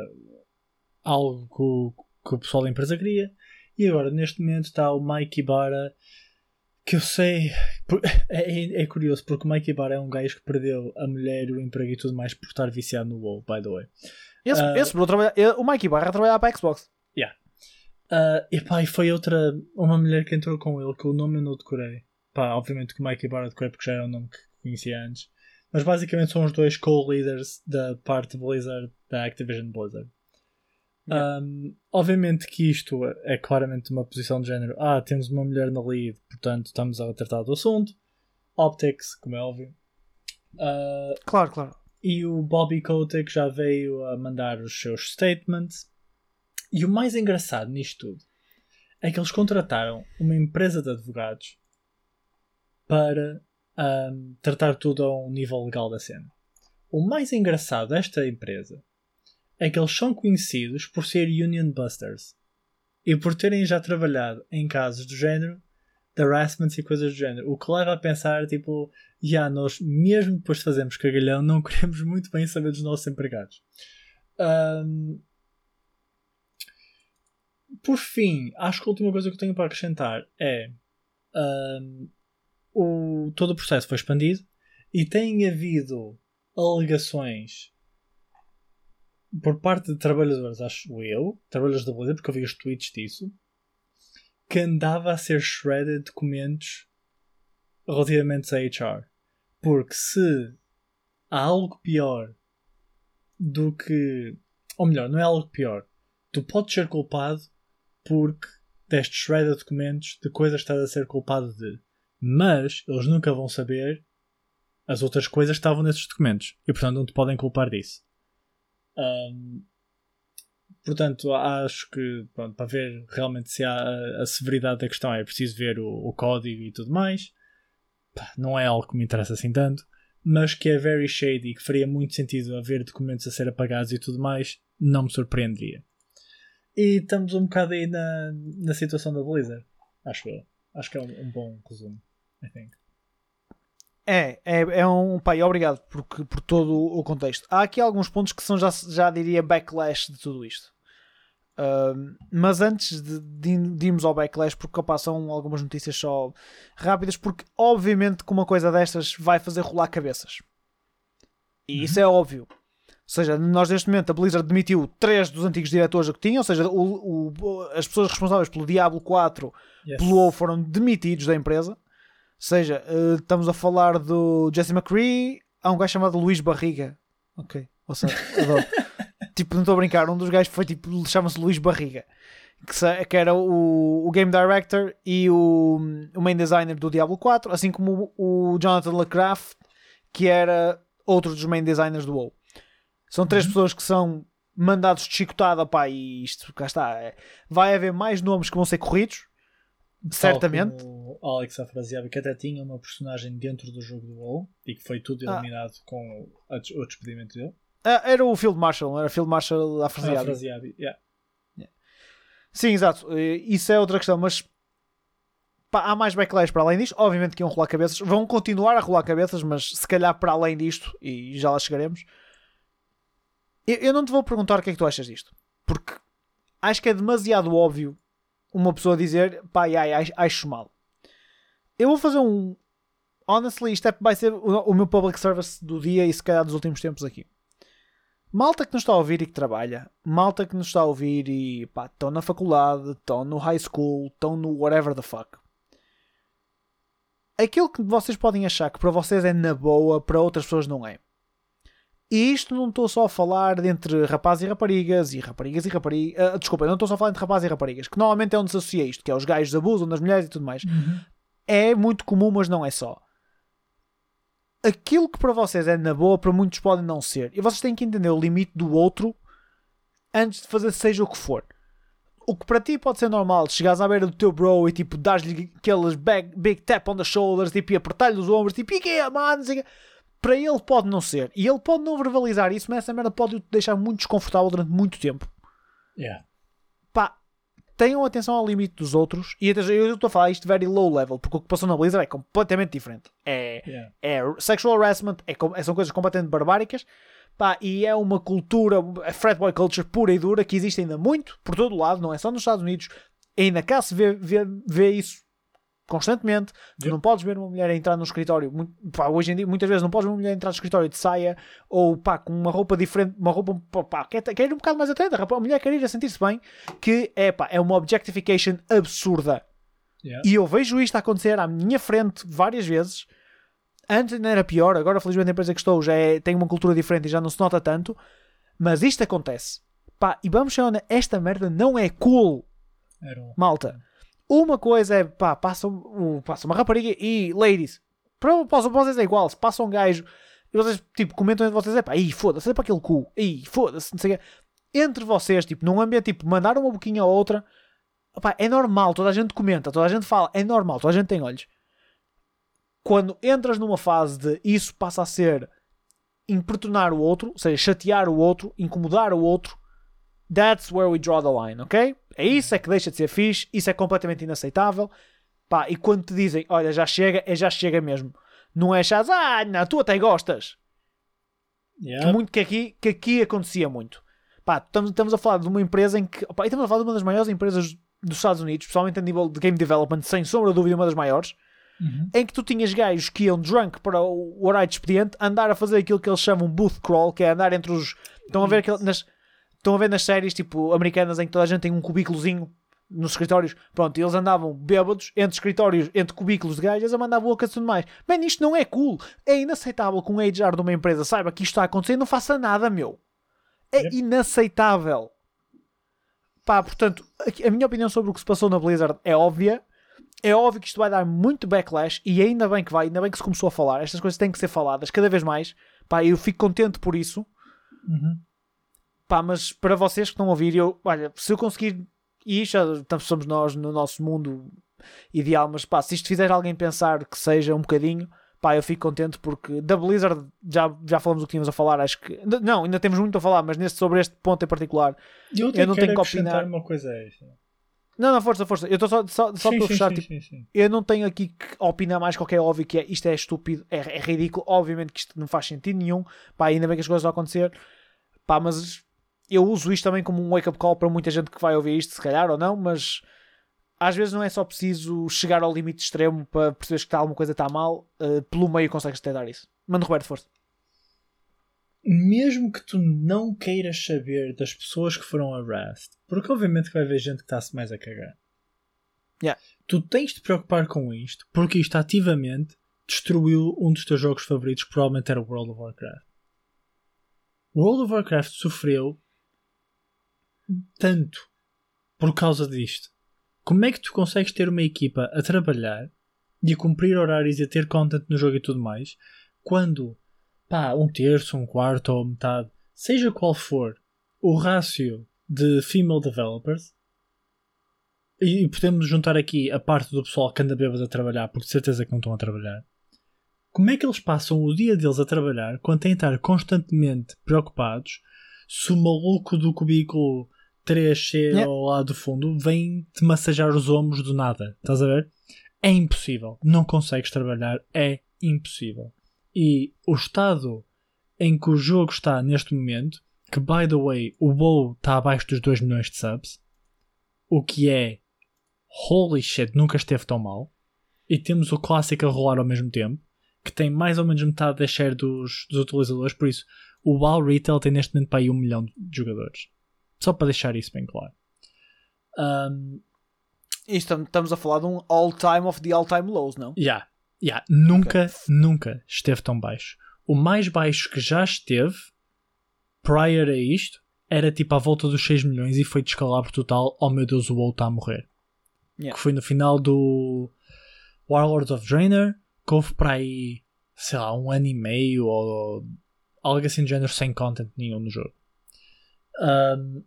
[SPEAKER 2] algo que o, pessoal da empresa queria, e agora neste momento está o Mike Ibarra, que eu sei. É, é curioso porque o Mike Ibarra é um gajo que perdeu a mulher, o emprego e tudo mais por estar viciado no WoW, by the way.
[SPEAKER 1] Esse,
[SPEAKER 2] Ah.
[SPEAKER 1] esse por trabalhar, o Mikey Barra a trabalhar para a Xbox.
[SPEAKER 2] Uh, e pá, e foi outra, uma mulher que entrou com ele, que o nome eu não decorei. Pá, obviamente que o Mikey Barra decorei porque já era um nome que conhecia antes. Mas basicamente são os dois co-leaders da parte Blizzard, da Activision Blizzard.
[SPEAKER 1] Yeah.
[SPEAKER 2] Um, obviamente que isto é claramente uma posição de género. Ah, temos uma mulher na lead, portanto estamos a tratar do assunto. Optics, como é óbvio. Uh,
[SPEAKER 1] Claro, claro.
[SPEAKER 2] e o Bobby Kotick já veio a mandar os seus statements. E o mais engraçado nisto tudo é que eles contrataram uma empresa de advogados para ahm, tratar tudo a um nível legal da cena. O mais engraçado desta empresa é que eles são conhecidos por ser Union Busters e por terem já trabalhado em casos do género, de harassment e coisas do género. O que leva a pensar, tipo, já nós, mesmo depois de fazermos cagalhão, não queremos muito bem saber dos nossos empregados. Ahm, por fim, acho que a última coisa que eu tenho para acrescentar é ahm, o, todo o processo foi expandido e tem havido alegações por parte de trabalhadores, acho eu, trabalhadores da Blizzard, porque eu vi os tweets disso, que andava a ser shredded documentos relativamente a HR. Porque se há algo pior do que. Ou melhor, não é algo pior. Tu podes ser culpado porque deste shredded documentos de coisas que estás a ser culpado de. Mas eles nunca vão saber as outras coisas que estavam nesses documentos. E portanto não te podem culpar disso. Ahm, portanto, acho que pronto, para ver realmente se há a, a severidade da questão é preciso ver o, o código e tudo mais. Pá, não é algo que me interessa assim tanto, mas que é very shady que faria muito sentido haver documentos a ser apagados e tudo mais, não me surpreenderia. E estamos um bocado aí na, na situação da Blizzard, acho eu. Acho que é um, um bom resumo, I think.
[SPEAKER 1] É, é, é um. Pai, obrigado por, por todo o contexto. Há aqui alguns pontos que são, já, já diria, backlash de tudo isto. Ahm, mas antes de, de, de irmos ao backlash, porque opa, são algumas notícias só rápidas, porque obviamente que uma coisa destas vai fazer rolar cabeças. E isso é óbvio. seja, nós neste momento a Blizzard demitiu três dos antigos diretores que tinha, ou seja, o, o, as pessoas responsáveis pelo Diablo 4
[SPEAKER 2] Yes.
[SPEAKER 1] pelo WoW foram demitidos da empresa. Ou seja, eh, estamos a falar do Jesse McCree, há um gajo chamado Luís Barriga. Ok, ou seja, adoro. tipo, não estou a brincar, um dos gajos foi tipo, chama-se Luís Barriga, que, que era o, o Game Director e o, o main designer do Diablo 4, assim como o, o Jonathan LaCraft, que era outro dos main designers do WoW. São três pessoas que são mandados de chicotada, pá, e isto, cá está. é- vai haver mais nomes que vão ser corridos, certamente.
[SPEAKER 2] O Alex Afrasiabi, que até tinha uma personagem dentro do jogo do WoW e que foi tudo
[SPEAKER 1] Ah.
[SPEAKER 2] eliminado com a des- o despedimento dele.
[SPEAKER 1] Ah, era o Field Marshal, era Field Marshal
[SPEAKER 2] Ah.
[SPEAKER 1] Afrasiabi,
[SPEAKER 2] yeah.
[SPEAKER 1] Sim, exato. Isso é outra questão, mas pá, há mais backlash para além disto. Obviamente que iam rolar cabeças, vão continuar a rolar cabeças, mas se calhar para além disto, e já lá chegaremos. Eu, eu não te vou perguntar o que é que tu achas disto, porque acho que é demasiado óbvio uma pessoa dizer pá, ai, acho mal. Eu vou fazer um. Honestly, isto é- vai ser o, o meu public service do dia e se calhar dos últimos tempos aqui. Malta que nos está a ouvir e que trabalha, malta que nos está a ouvir e pá, estão na faculdade, estão no high school, estão no whatever the fuck. Aquilo que vocês podem achar que para vocês é na boa, para outras pessoas não é. E isto não estou só a falar de entre rapazes e raparigas e raparigas e raparigas. ah, desculpa, não estou só a falar entre rapazes e raparigas, que normalmente é onde se associa isto, que é os gajos abusam das mulheres e tudo mais. É muito comum, mas não é só. Aquilo que para vocês é na boa, para muitos pode não ser. E vocês têm que entender o limite do outro antes de fazer seja o que for. O que para ti pode ser normal, chegares à beira do teu bro e tipo, dás-lhe aqueles big, big tap on the shoulders, tipo, e apertar-lhe os ombros, tipo, e que é, mano? não sei o quê. Para ele pode não ser. E ele pode não verbalizar isso, mas essa merda pode o deixar muito desconfortável durante muito tempo.
[SPEAKER 2] Yeah.
[SPEAKER 1] Pá, tenham atenção ao limite dos outros. E eu estou a falar isto very low level, porque o que passou na Blizzard é completamente diferente. É,
[SPEAKER 2] Yeah.
[SPEAKER 1] é sexual harassment, é, com- são coisas completamente barbáricas. Pá, e é uma cultura, a frat boy culture pura e dura que existe ainda muito por todo o lado, não é só nos Estados Unidos. Ainda cá se vê, vê, vê isso constantemente. Tu não podes ver uma mulher entrar no escritório. mu- pá, hoje em dia, muitas vezes, não podes ver uma mulher entrar no escritório de saia ou pá, com uma roupa diferente, uma roupa pá, quer, quer ir um bocado mais atenta. A mulher quer ir a sentir-se bem, que é, pá, é uma objectification absurda.
[SPEAKER 2] Yeah.
[SPEAKER 1] E eu vejo isto acontecer à minha frente várias vezes. Antes ainda era pior, agora felizmente a empresa que estou já é- tem uma cultura diferente e já não se nota tanto. Mas isto acontece. Pá, e vamos ser esta merda não é cool, malta. Uma coisa é, pá, passa, um- passa uma rapariga e, ladies, para, para vocês é igual, se passa um gajo e vocês, tipo, comentam entre vocês, é pá, ih, foda-se, é para aquele cu, ih, foda-se, não sei o quê. Entre vocês, tipo, num ambiente, tipo, mandar uma boquinha a outra, Opá, é normal, toda a gente comenta, toda a gente fala, é normal, toda a gente tem olhos. Quando entras numa fase de isso passa a ser importunar o outro, ou seja, chatear o outro, incomodar o outro, that's where we draw the line, ok? É isso é que deixa de ser fixe, isso é completamente inaceitável. Pá, e quando te dizem, olha, já chega, é já chega mesmo. Não é chás, ah, não, tu até gostas.
[SPEAKER 2] Yeah.
[SPEAKER 1] Que, muito, que, aqui, que aqui acontecia muito. Pá, estamos, estamos a falar de uma empresa em que. Opá, e estamos a falar de uma das maiores empresas dos Estados Unidos, especialmente a nível de game development, sem sombra de dúvida, uma das maiores,
[SPEAKER 2] Uhum.
[SPEAKER 1] em que tu tinhas gajos que iam drunk para o o horário de expediente, andar a fazer aquilo que eles chamam booth crawl, que é andar entre os. Estão a ver, aquele, nas, estão a ver nas séries tipo americanas em que toda a gente tem um cubículozinho nos escritórios, pronto, e eles andavam bêbados entre escritórios, entre cubículos de gajas a mandar bocas e tudo mais. Man, isto não é cool. É inaceitável que um HR de uma empresa saiba que isto está a acontecer e não faça nada, meu. É inaceitável. Pá, portanto, a- a minha opinião sobre o que se passou na Blizzard é óbvia. É óbvio que isto vai dar muito backlash e ainda bem que vai, ainda bem que se começou a falar. Estas coisas têm que ser faladas cada vez mais. Pá, eu fico contente por isso.
[SPEAKER 2] Uhum.
[SPEAKER 1] Pá, mas para vocês que estão a ouvir, eu, olha, se eu conseguir, e isto já tanto somos nós no nosso mundo ideal, mas pá, se isto fizer alguém pensar que seja um bocadinho, pá, eu fico contente porque da Blizzard já, já falamos o que tínhamos a falar, acho que, não, ainda temos muito a falar, mas neste, sobre este ponto em particular,
[SPEAKER 2] Eu,
[SPEAKER 1] Eu não tenho que opinar.
[SPEAKER 2] uma coisa esta.
[SPEAKER 1] não, não, força, força, eu estou só, só, só
[SPEAKER 2] sim,
[SPEAKER 1] para
[SPEAKER 2] sim,
[SPEAKER 1] fechar,
[SPEAKER 2] sim,
[SPEAKER 1] tipo,
[SPEAKER 2] sim, sim.
[SPEAKER 1] eu não tenho aqui que opinar mais qualquer óbvio que é isto é estúpido, é, é ridículo, obviamente que isto não faz sentido nenhum, pá, ainda bem que as coisas vão acontecer, pá, mas eu uso isto também como um wake-up call para muita gente que vai ouvir isto, se calhar ou não, mas às vezes não é só preciso chegar ao limite extremo para perceberes que está alguma coisa está mal, eh, pelo meio consegues detectar isso. Mano Roberto, força.
[SPEAKER 2] mesmo que tu não queiras saber das pessoas que foram harassed, porque obviamente que vai haver gente que está-se mais a cagar.
[SPEAKER 1] Yeah.
[SPEAKER 2] Tu tens de te preocupar com isto, porque isto ativamente destruiu um dos teus jogos favoritos, que provavelmente era o World of Warcraft. World of Warcraft sofreu tanto por causa disto. Como é que tu consegues ter uma equipa a trabalhar e a cumprir horários e a ter content no jogo e tudo mais, quando pá, um terço, um quarto ou metade, seja qual for o rácio de female developers, e podemos juntar aqui a parte do pessoal que anda bêbado a trabalhar, porque de certeza que não estão a trabalhar. Como é que eles passam o dia deles a trabalhar quando têm de estar constantemente preocupados se o maluco do cubículo 3C
[SPEAKER 1] Yeah.
[SPEAKER 2] ao lado do fundo vem te massajar os ombros do nada? Estás a ver? É impossível. Não consegues trabalhar. É impossível. E o estado em que o jogo está neste momento, que by the way, o WoW está abaixo dos 2 milhões de subs, o que é holy shit, nunca esteve tão mal. E temos o clássico a rolar ao mesmo tempo, que tem mais ou menos metade da share dos, dos utilizadores, por isso o WoW Retail tem neste momento para aí um milhão de jogadores. Só para deixar isso bem claro. Um,
[SPEAKER 1] Isto tam- estamos a falar de um all-time of the all-time lows, não?
[SPEAKER 2] Yeah, yeah. Nunca, nunca esteve tão baixo. O mais baixo que já esteve, prior a isto, era tipo à volta dos 6 milhões e foi descalabro total. Oh meu Deus, o WoW está a morrer.
[SPEAKER 1] Yeah.
[SPEAKER 2] Que foi no final do Warlords of Draenor, que houve para aí, sei lá, um ano e meio ou algo assim de género sem content nenhum no jogo. Um,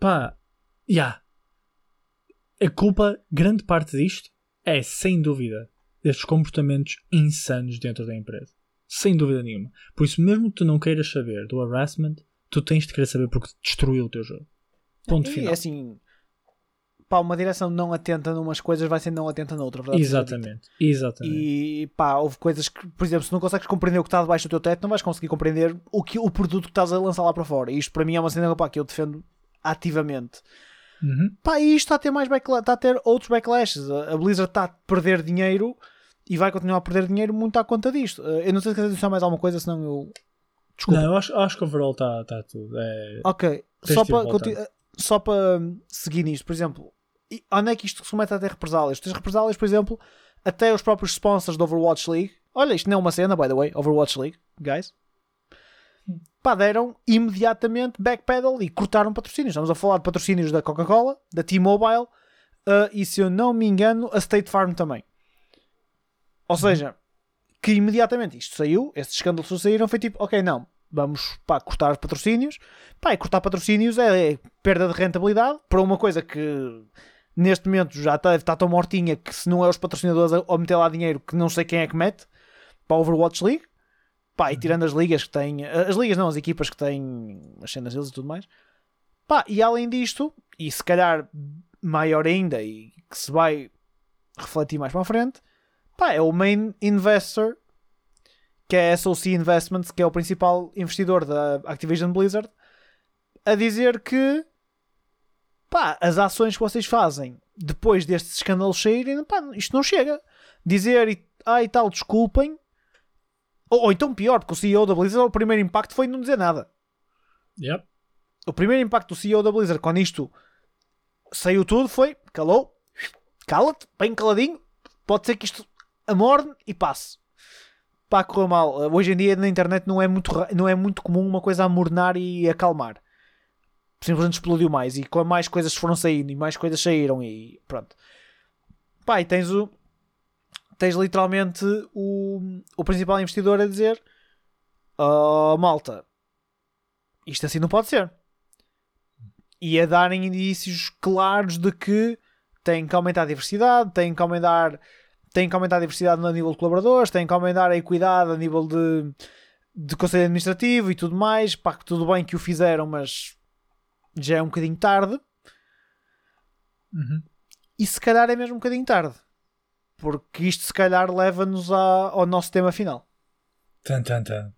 [SPEAKER 2] pá, yeah. A culpa, grande parte disto, é sem dúvida destes comportamentos insanos dentro da empresa. Sem dúvida nenhuma. Por isso, mesmo que tu não queiras saber do harassment, tu tens de querer saber porque destruiu o teu jogo. Ponto
[SPEAKER 1] e
[SPEAKER 2] final.
[SPEAKER 1] assim, pá, uma direção não atenta numas coisas vai ser não atenta noutra, verdade.
[SPEAKER 2] Exatamente. Exatamente.
[SPEAKER 1] E pá, houve coisas que, por exemplo, se não consegues compreender o que está debaixo do teu teto, não vais conseguir compreender o, que, o produto que estás a lançar lá para fora. E isto para mim é uma cena pá, que eu defendo ativamente.
[SPEAKER 2] Uhum.
[SPEAKER 1] Pá, e isto está a ter mais backla- está a ter outros backlashes. A Blizzard está a perder dinheiro e vai continuar a perder dinheiro muito à conta disto. Eh, Eu não sei se queres adicionar mais alguma coisa, senão eu. Desculpa.
[SPEAKER 2] Não, eu acho, acho que overall está tá tudo. É,
[SPEAKER 1] Ok,
[SPEAKER 2] Tens
[SPEAKER 1] só para, só para hum, seguir nisto, por exemplo, onde é que isto se começa a ter represálias? Tens represálias, por exemplo, até os próprios sponsors da Overwatch League. Olha, isto não é uma cena, by the way, Overwatch League, guys. Pá, deram imediatamente backpedal e cortaram patrocínios. Estamos a falar de patrocínios da Coca-Cola, da T-Mobile uh, e, se eu não me engano, a State Farm também. Ou seja, que imediatamente isto saiu, estes escândalos saíram, foi tipo, ok, não, vamos pá, cortar os patrocínios. Pá, e cortar patrocínios é, é perda de rentabilidade para uma coisa que neste momento já está, está tão mortinha que se não é os patrocinadores a, a meter lá dinheiro que não sei quem é que mete para a Overwatch League. Pá, e tirando as ligas que têm, as ligas não, as equipas que têm as cenas deles e tudo mais. Pá, e além disto, e se calhar maior ainda, e que se vai refletir mais para a frente, pá, é o main investor que é a SOC Investments, que é o principal investidor da Activision Blizzard, a dizer que pá, as ações que vocês fazem depois destes escândalos saírem, pá, isto não chega. Dizer e, ah, tal, desculpem. Ou, ou então pior, porque o CEO da Blizzard, o primeiro impacto foi não dizer nada.
[SPEAKER 2] Yep.
[SPEAKER 1] O primeiro impacto do CEO da Blizzard quando isto saiu tudo foi calou, cala-te, bem caladinho, pode ser que isto amorde e passe. Pá, correu mal. Hoje em dia na internet não é muito, não é muito comum uma coisa amornar e acalmar. Simplesmente explodiu mais e com mais coisas foram saindo e mais coisas saíram e pronto. Pá, e tens o tens literalmente o, o principal investidor a dizer oh, malta isto assim não pode ser e a darem indícios claros de que têm que aumentar a diversidade, têm que aumentar, têm que aumentar a diversidade no nível de colaboradores, têm que aumentar a equidade a nível de, de conselho administrativo e tudo mais. Pá, que tudo bem que o fizeram, mas já é um bocadinho tarde.
[SPEAKER 2] Uhum.
[SPEAKER 1] E se calhar é mesmo um bocadinho tarde. Porque isto se calhar leva-nos ao nosso tema final.
[SPEAKER 2] Tan, tan, tan.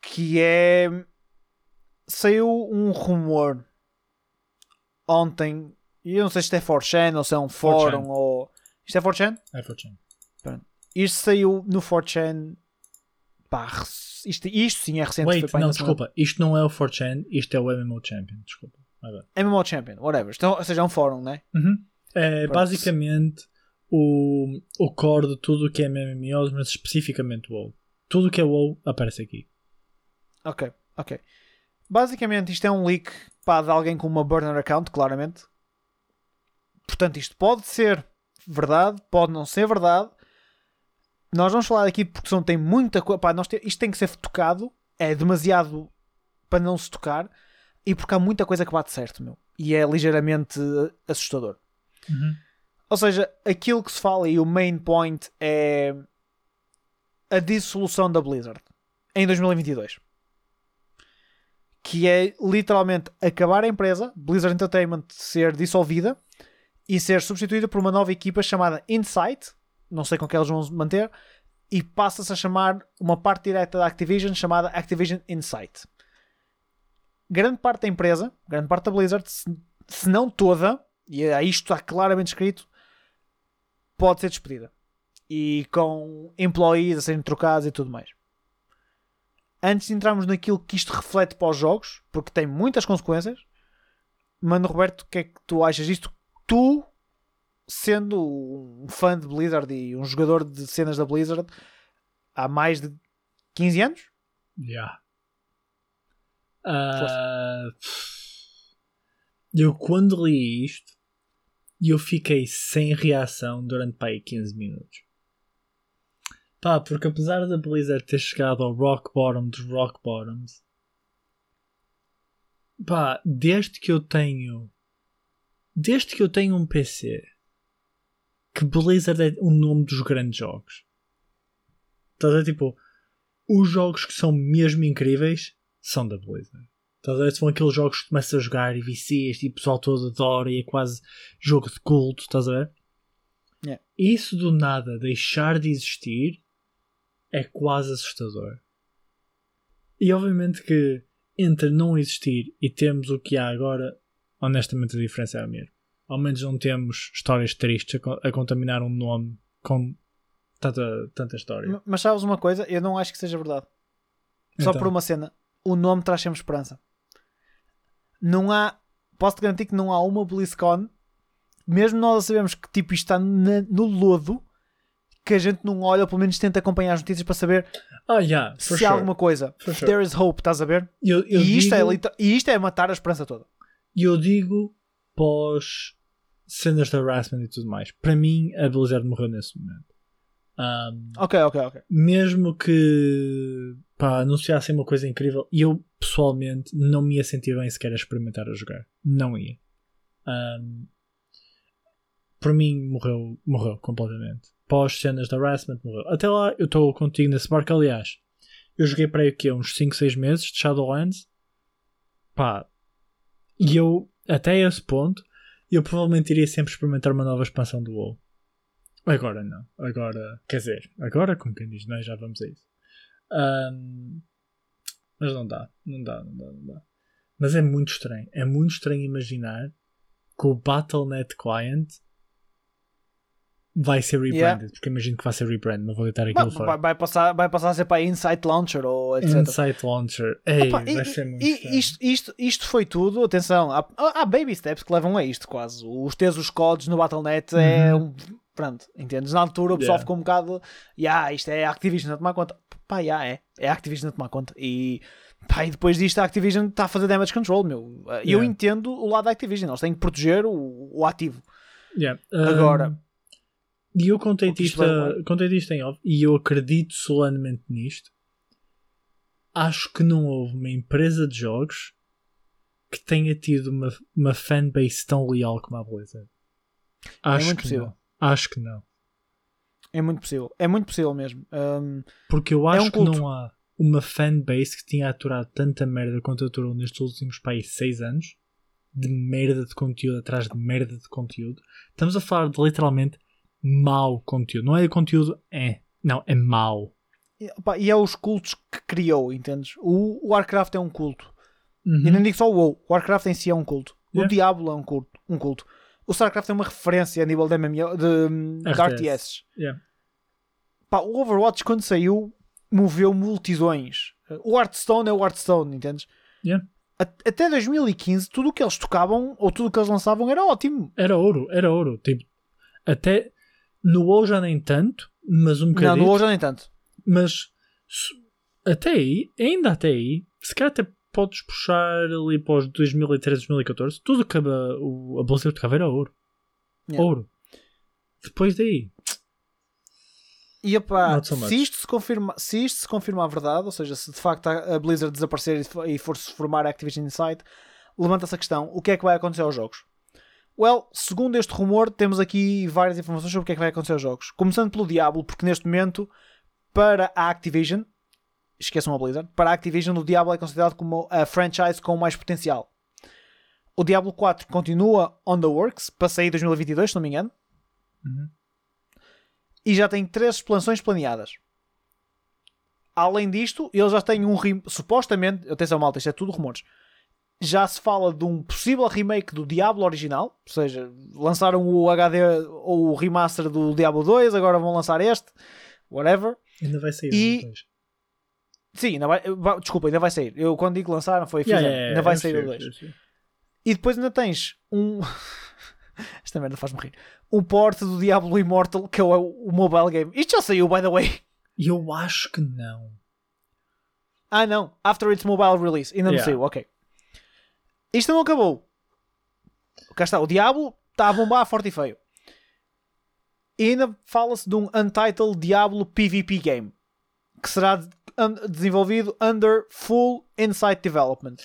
[SPEAKER 1] que é saiu um rumor ontem e eu não sei se isto é 4chan ou se é um
[SPEAKER 2] 4chan.
[SPEAKER 1] fórum ou isto é 4chan?
[SPEAKER 2] É fortune.
[SPEAKER 1] Isto saiu no 4chan pá, isto, isto sim é recente.
[SPEAKER 2] Wait, não,
[SPEAKER 1] na semana-
[SPEAKER 2] desculpa. Isto não é o 4chan, isto é o MMO Champion. Desculpa.
[SPEAKER 1] MMO Champion, whatever. Então, ou seja, é um fórum, né?
[SPEAKER 2] Uhum. É
[SPEAKER 1] Pronto.
[SPEAKER 2] basicamente o, o core de tudo o que é MMOs, mas especificamente o WoW. Tudo o que é WoW aparece aqui.
[SPEAKER 1] Ok, ok. Basicamente, isto é um leak pá, de alguém com uma burner account, claramente. Portanto, isto pode ser verdade, pode não ser verdade. Nós vamos falar aqui porque são, tem muita coisa. Isto tem que ser tocado. É demasiado para não se tocar. E porque há muita coisa que bate certo, meu. E é ligeiramente assustador.
[SPEAKER 2] Uhum.
[SPEAKER 1] Ou seja, aquilo que se fala e o main point é a dissolução da Blizzard em 2022. Que é literalmente acabar a empresa, Blizzard Entertainment ser dissolvida e ser substituída por uma nova equipa chamada Insight, não sei com que eles vão manter, e passa-se a chamar uma parte direta da Activision chamada Activision Insight. Grande parte da empresa, grande parte da Blizzard, se, se não toda, e aí está claramente escrito, pode ser despedida. E com employees a serem trocados e tudo mais. Antes de entrarmos naquilo que isto reflete para os jogos, porque tem muitas consequências, Mano Roberto, o que é que tu achas disto? Tu, sendo um fã de Blizzard e um jogador de cenas da Blizzard há mais de 15 anos?
[SPEAKER 2] Yeah. Ah, eu quando li isto, eu fiquei sem reação durante pá, aí 15 minutos. Pá, porque apesar da Blizzard ter chegado ao rock bottom dos rock bottoms, pá, desde que eu tenho desde que eu tenho um PC que Blizzard é o nome dos grandes jogos. Estás a tipo, os jogos que são mesmo incríveis são da Blizzard. Estás? São aqueles jogos que começas a jogar e vicias e o pessoal todo adora e é quase jogo de culto, estás a ver?
[SPEAKER 1] Yeah.
[SPEAKER 2] Isso do nada deixar de existir é quase assustador. E obviamente que entre não existir e termos o que há agora, honestamente a diferença é a mesma. Ao menos não temos histórias tristes a, a contaminar um nome com tanta, tanta história.
[SPEAKER 1] Mas sabes uma coisa? Eu não acho que seja verdade. Só
[SPEAKER 2] Então.
[SPEAKER 1] por uma cena. O nome traz sempre esperança. Não há. Posso-te garantir que não há uma BlizzCon, mesmo nós sabemos que tipo, isto está na- no lodo, que a gente não olha ou pelo menos tenta acompanhar as notícias para saber
[SPEAKER 2] Ah, yeah,
[SPEAKER 1] se
[SPEAKER 2] for
[SPEAKER 1] há
[SPEAKER 2] sure.
[SPEAKER 1] alguma coisa.
[SPEAKER 2] For sure.
[SPEAKER 1] There is hope, estás a ver?
[SPEAKER 2] Eu, eu
[SPEAKER 1] E isto, é
[SPEAKER 2] digo-
[SPEAKER 1] lita- e isto é matar a esperança toda.
[SPEAKER 2] E eu digo pós cenas de harassment e tudo mais. Para mim, a Blizzard morreu nesse momento. Um,
[SPEAKER 1] Ok, ok, ok.
[SPEAKER 2] mesmo que pá, anunciassem uma coisa incrível, eu pessoalmente não me ia sentir bem sequer a experimentar a jogar. Não ia. Um, por mim, morreu, morreu completamente. Pós cenas de harassment, morreu. Até lá, eu estou contigo nesse barco. Aliás, eu joguei para aí o quê? Uns 5, 6 meses de Shadowlands. Pá, e eu, até esse ponto, eu provavelmente iria sempre experimentar uma nova expansão do WoW. Agora não. Agora, quer dizer, agora, como quem diz, nós já vamos a isso. Ahm, mas não dá, não dá, não dá, não dá. Mas é muito estranho. É muito estranho imaginar que o Battle.net Client vai ser rebranded.
[SPEAKER 1] Yeah.
[SPEAKER 2] Porque imagino que vai ser rebranded, não vou deitar aquilo fora.
[SPEAKER 1] vai, vai passar, vai passar a ser para Insight Launcher ou etc.
[SPEAKER 2] Insight Launcher. Ei,
[SPEAKER 1] Opa,
[SPEAKER 2] vai
[SPEAKER 1] e-
[SPEAKER 2] ser muito
[SPEAKER 1] e- isto, isto, isto foi tudo, atenção, há, há baby steps que levam a isto quase. Os teres os codes no Battle.net é um. Pronto, entendes? Na altura o pessoal.
[SPEAKER 2] Yeah.
[SPEAKER 1] ficou um bocado. Yeah, isto é a Activision a tomar conta. Pá, yeah, é. É a Activision a tomar conta. E, pá, e depois disto a Activision está a fazer damage control, meu. E eu
[SPEAKER 2] Yeah.
[SPEAKER 1] entendo o lado da Activision, eles têm que proteger o, o ativo.
[SPEAKER 2] Yeah.
[SPEAKER 1] Agora-
[SPEAKER 2] Um, e eu contei
[SPEAKER 1] O que isto
[SPEAKER 2] isto,
[SPEAKER 1] vai levar?
[SPEAKER 2] contei isto em off e eu acredito solenemente nisto. Acho que não houve uma empresa de jogos que tenha tido uma, uma fanbase tão leal como a Blizzard. Acho
[SPEAKER 1] muito
[SPEAKER 2] que
[SPEAKER 1] possível.
[SPEAKER 2] não. Acho que não.
[SPEAKER 1] É muito possível. É muito possível mesmo. Um,
[SPEAKER 2] Porque eu
[SPEAKER 1] É
[SPEAKER 2] acho
[SPEAKER 1] um
[SPEAKER 2] que não há uma fanbase que tinha aturado tanta merda quanto aturou nestes últimos países 6 anos de merda de conteúdo atrás de merda de conteúdo. Estamos a falar de literalmente mau conteúdo. Não é conteúdo, é. Não, é mau.
[SPEAKER 1] e, opá, e é os cultos que criou, entendes? O, o Warcraft é um culto.
[SPEAKER 2] Uhum.
[SPEAKER 1] E não digo só o WoW, o Warcraft em si é um culto.
[SPEAKER 2] Yeah.
[SPEAKER 1] O Diablo é um culto, um culto. O StarCraft é uma referência a nível de MMO, de, de
[SPEAKER 2] RTS.
[SPEAKER 1] RTS.
[SPEAKER 2] Yeah.
[SPEAKER 1] Pá, o Overwatch quando saiu moveu multidões. O Hearthstone é o Hearthstone, entendes?
[SPEAKER 2] Yeah.
[SPEAKER 1] Até 2015, tudo o que eles tocavam ou tudo o que eles lançavam era ótimo.
[SPEAKER 2] Era ouro, era ouro. Tipo, até no WoW já nem tanto, mas um
[SPEAKER 1] Não,
[SPEAKER 2] bocadinho.
[SPEAKER 1] no WoW já nem tanto.
[SPEAKER 2] Mas até aí, ainda até aí, se calhar até podes puxar ali para os 2013, 2014, tudo que a, o- a Blizzard tocava era ouro.
[SPEAKER 1] Yeah.
[SPEAKER 2] Ouro. Depois daí,
[SPEAKER 1] E
[SPEAKER 2] Not so
[SPEAKER 1] se isto se, confirma, se isto se confirmar a verdade, ou seja, se de facto a a Blizzard desaparecer e for- e for-se formar a Activision Insight, levanta-se a questão: o que é que vai acontecer aos jogos? Well, segundo este rumor, temos aqui várias informações sobre o que é que vai acontecer aos jogos. Começando pelo Diablo, porque neste momento, para a Activision, esqueçam a Blizzard, para a Activision, o Diablo é considerado como a franchise com mais potencial. O Diablo 4 continua on the works para sair em 2022, se não me engano.
[SPEAKER 2] Uhum.
[SPEAKER 1] E já tem três expansões planeadas. Além disto, eles já têm um supostamente, atenção malta, isto é tudo rumores. Já se fala de um possível remake do Diablo original, ou seja, lançaram o HD ou o remaster do Diablo 2, agora vão lançar este, whatever.
[SPEAKER 2] ainda vai sair
[SPEAKER 1] E-
[SPEAKER 2] depois.
[SPEAKER 1] Sim, ainda vai, va- desculpa, ainda vai sair. Eu quando digo lançaram foi
[SPEAKER 2] Yeah, yeah,
[SPEAKER 1] ainda vai sair
[SPEAKER 2] sei,
[SPEAKER 1] o
[SPEAKER 2] eu
[SPEAKER 1] 2.
[SPEAKER 2] sei, eu sei.
[SPEAKER 1] E depois ainda tens um. Esta merda faz-me rir. Um port do Diablo Immortal, que é o, o mobile game. Isto já saiu, by the way.
[SPEAKER 2] Eu acho que não.
[SPEAKER 1] Ah, não. After its mobile release. Ainda não
[SPEAKER 2] Yeah.
[SPEAKER 1] saiu, ok. Isto não acabou. Cá está. O Diablo está a bombar forte e feio. E ainda fala-se de um Untitled Diablo PvP game. Que será desenvolvido under full Insight Development.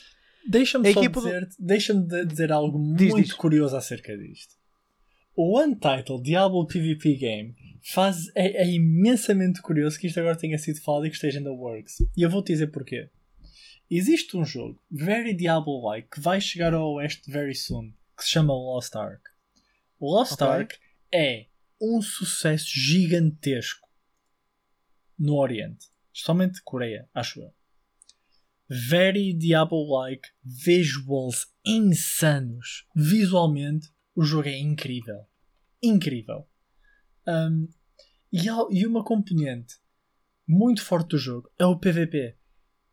[SPEAKER 2] Deixa-me só
[SPEAKER 1] equipa do-
[SPEAKER 2] dizer, deixa de dizer algo
[SPEAKER 1] Diz,
[SPEAKER 2] muito
[SPEAKER 1] diz.
[SPEAKER 2] curioso acerca disto. O Untitled Diablo PvP Game faz, é, é imensamente curioso que isto agora tenha sido falado e que esteja na Works. E eu vou-te dizer porquê. Existe um jogo, very Diablo-like, que vai chegar ao Oeste very soon, que se chama Lost Ark. O Lost
[SPEAKER 1] Ok.
[SPEAKER 2] Ark é um sucesso gigantesco no Oriente. Especialmente Coreia, acho eu. Very Diablo-like, visuals insanos. Visualmente, o jogo é incrível. Incrível. Um, e, há- e uma componente muito forte do jogo é o PvP.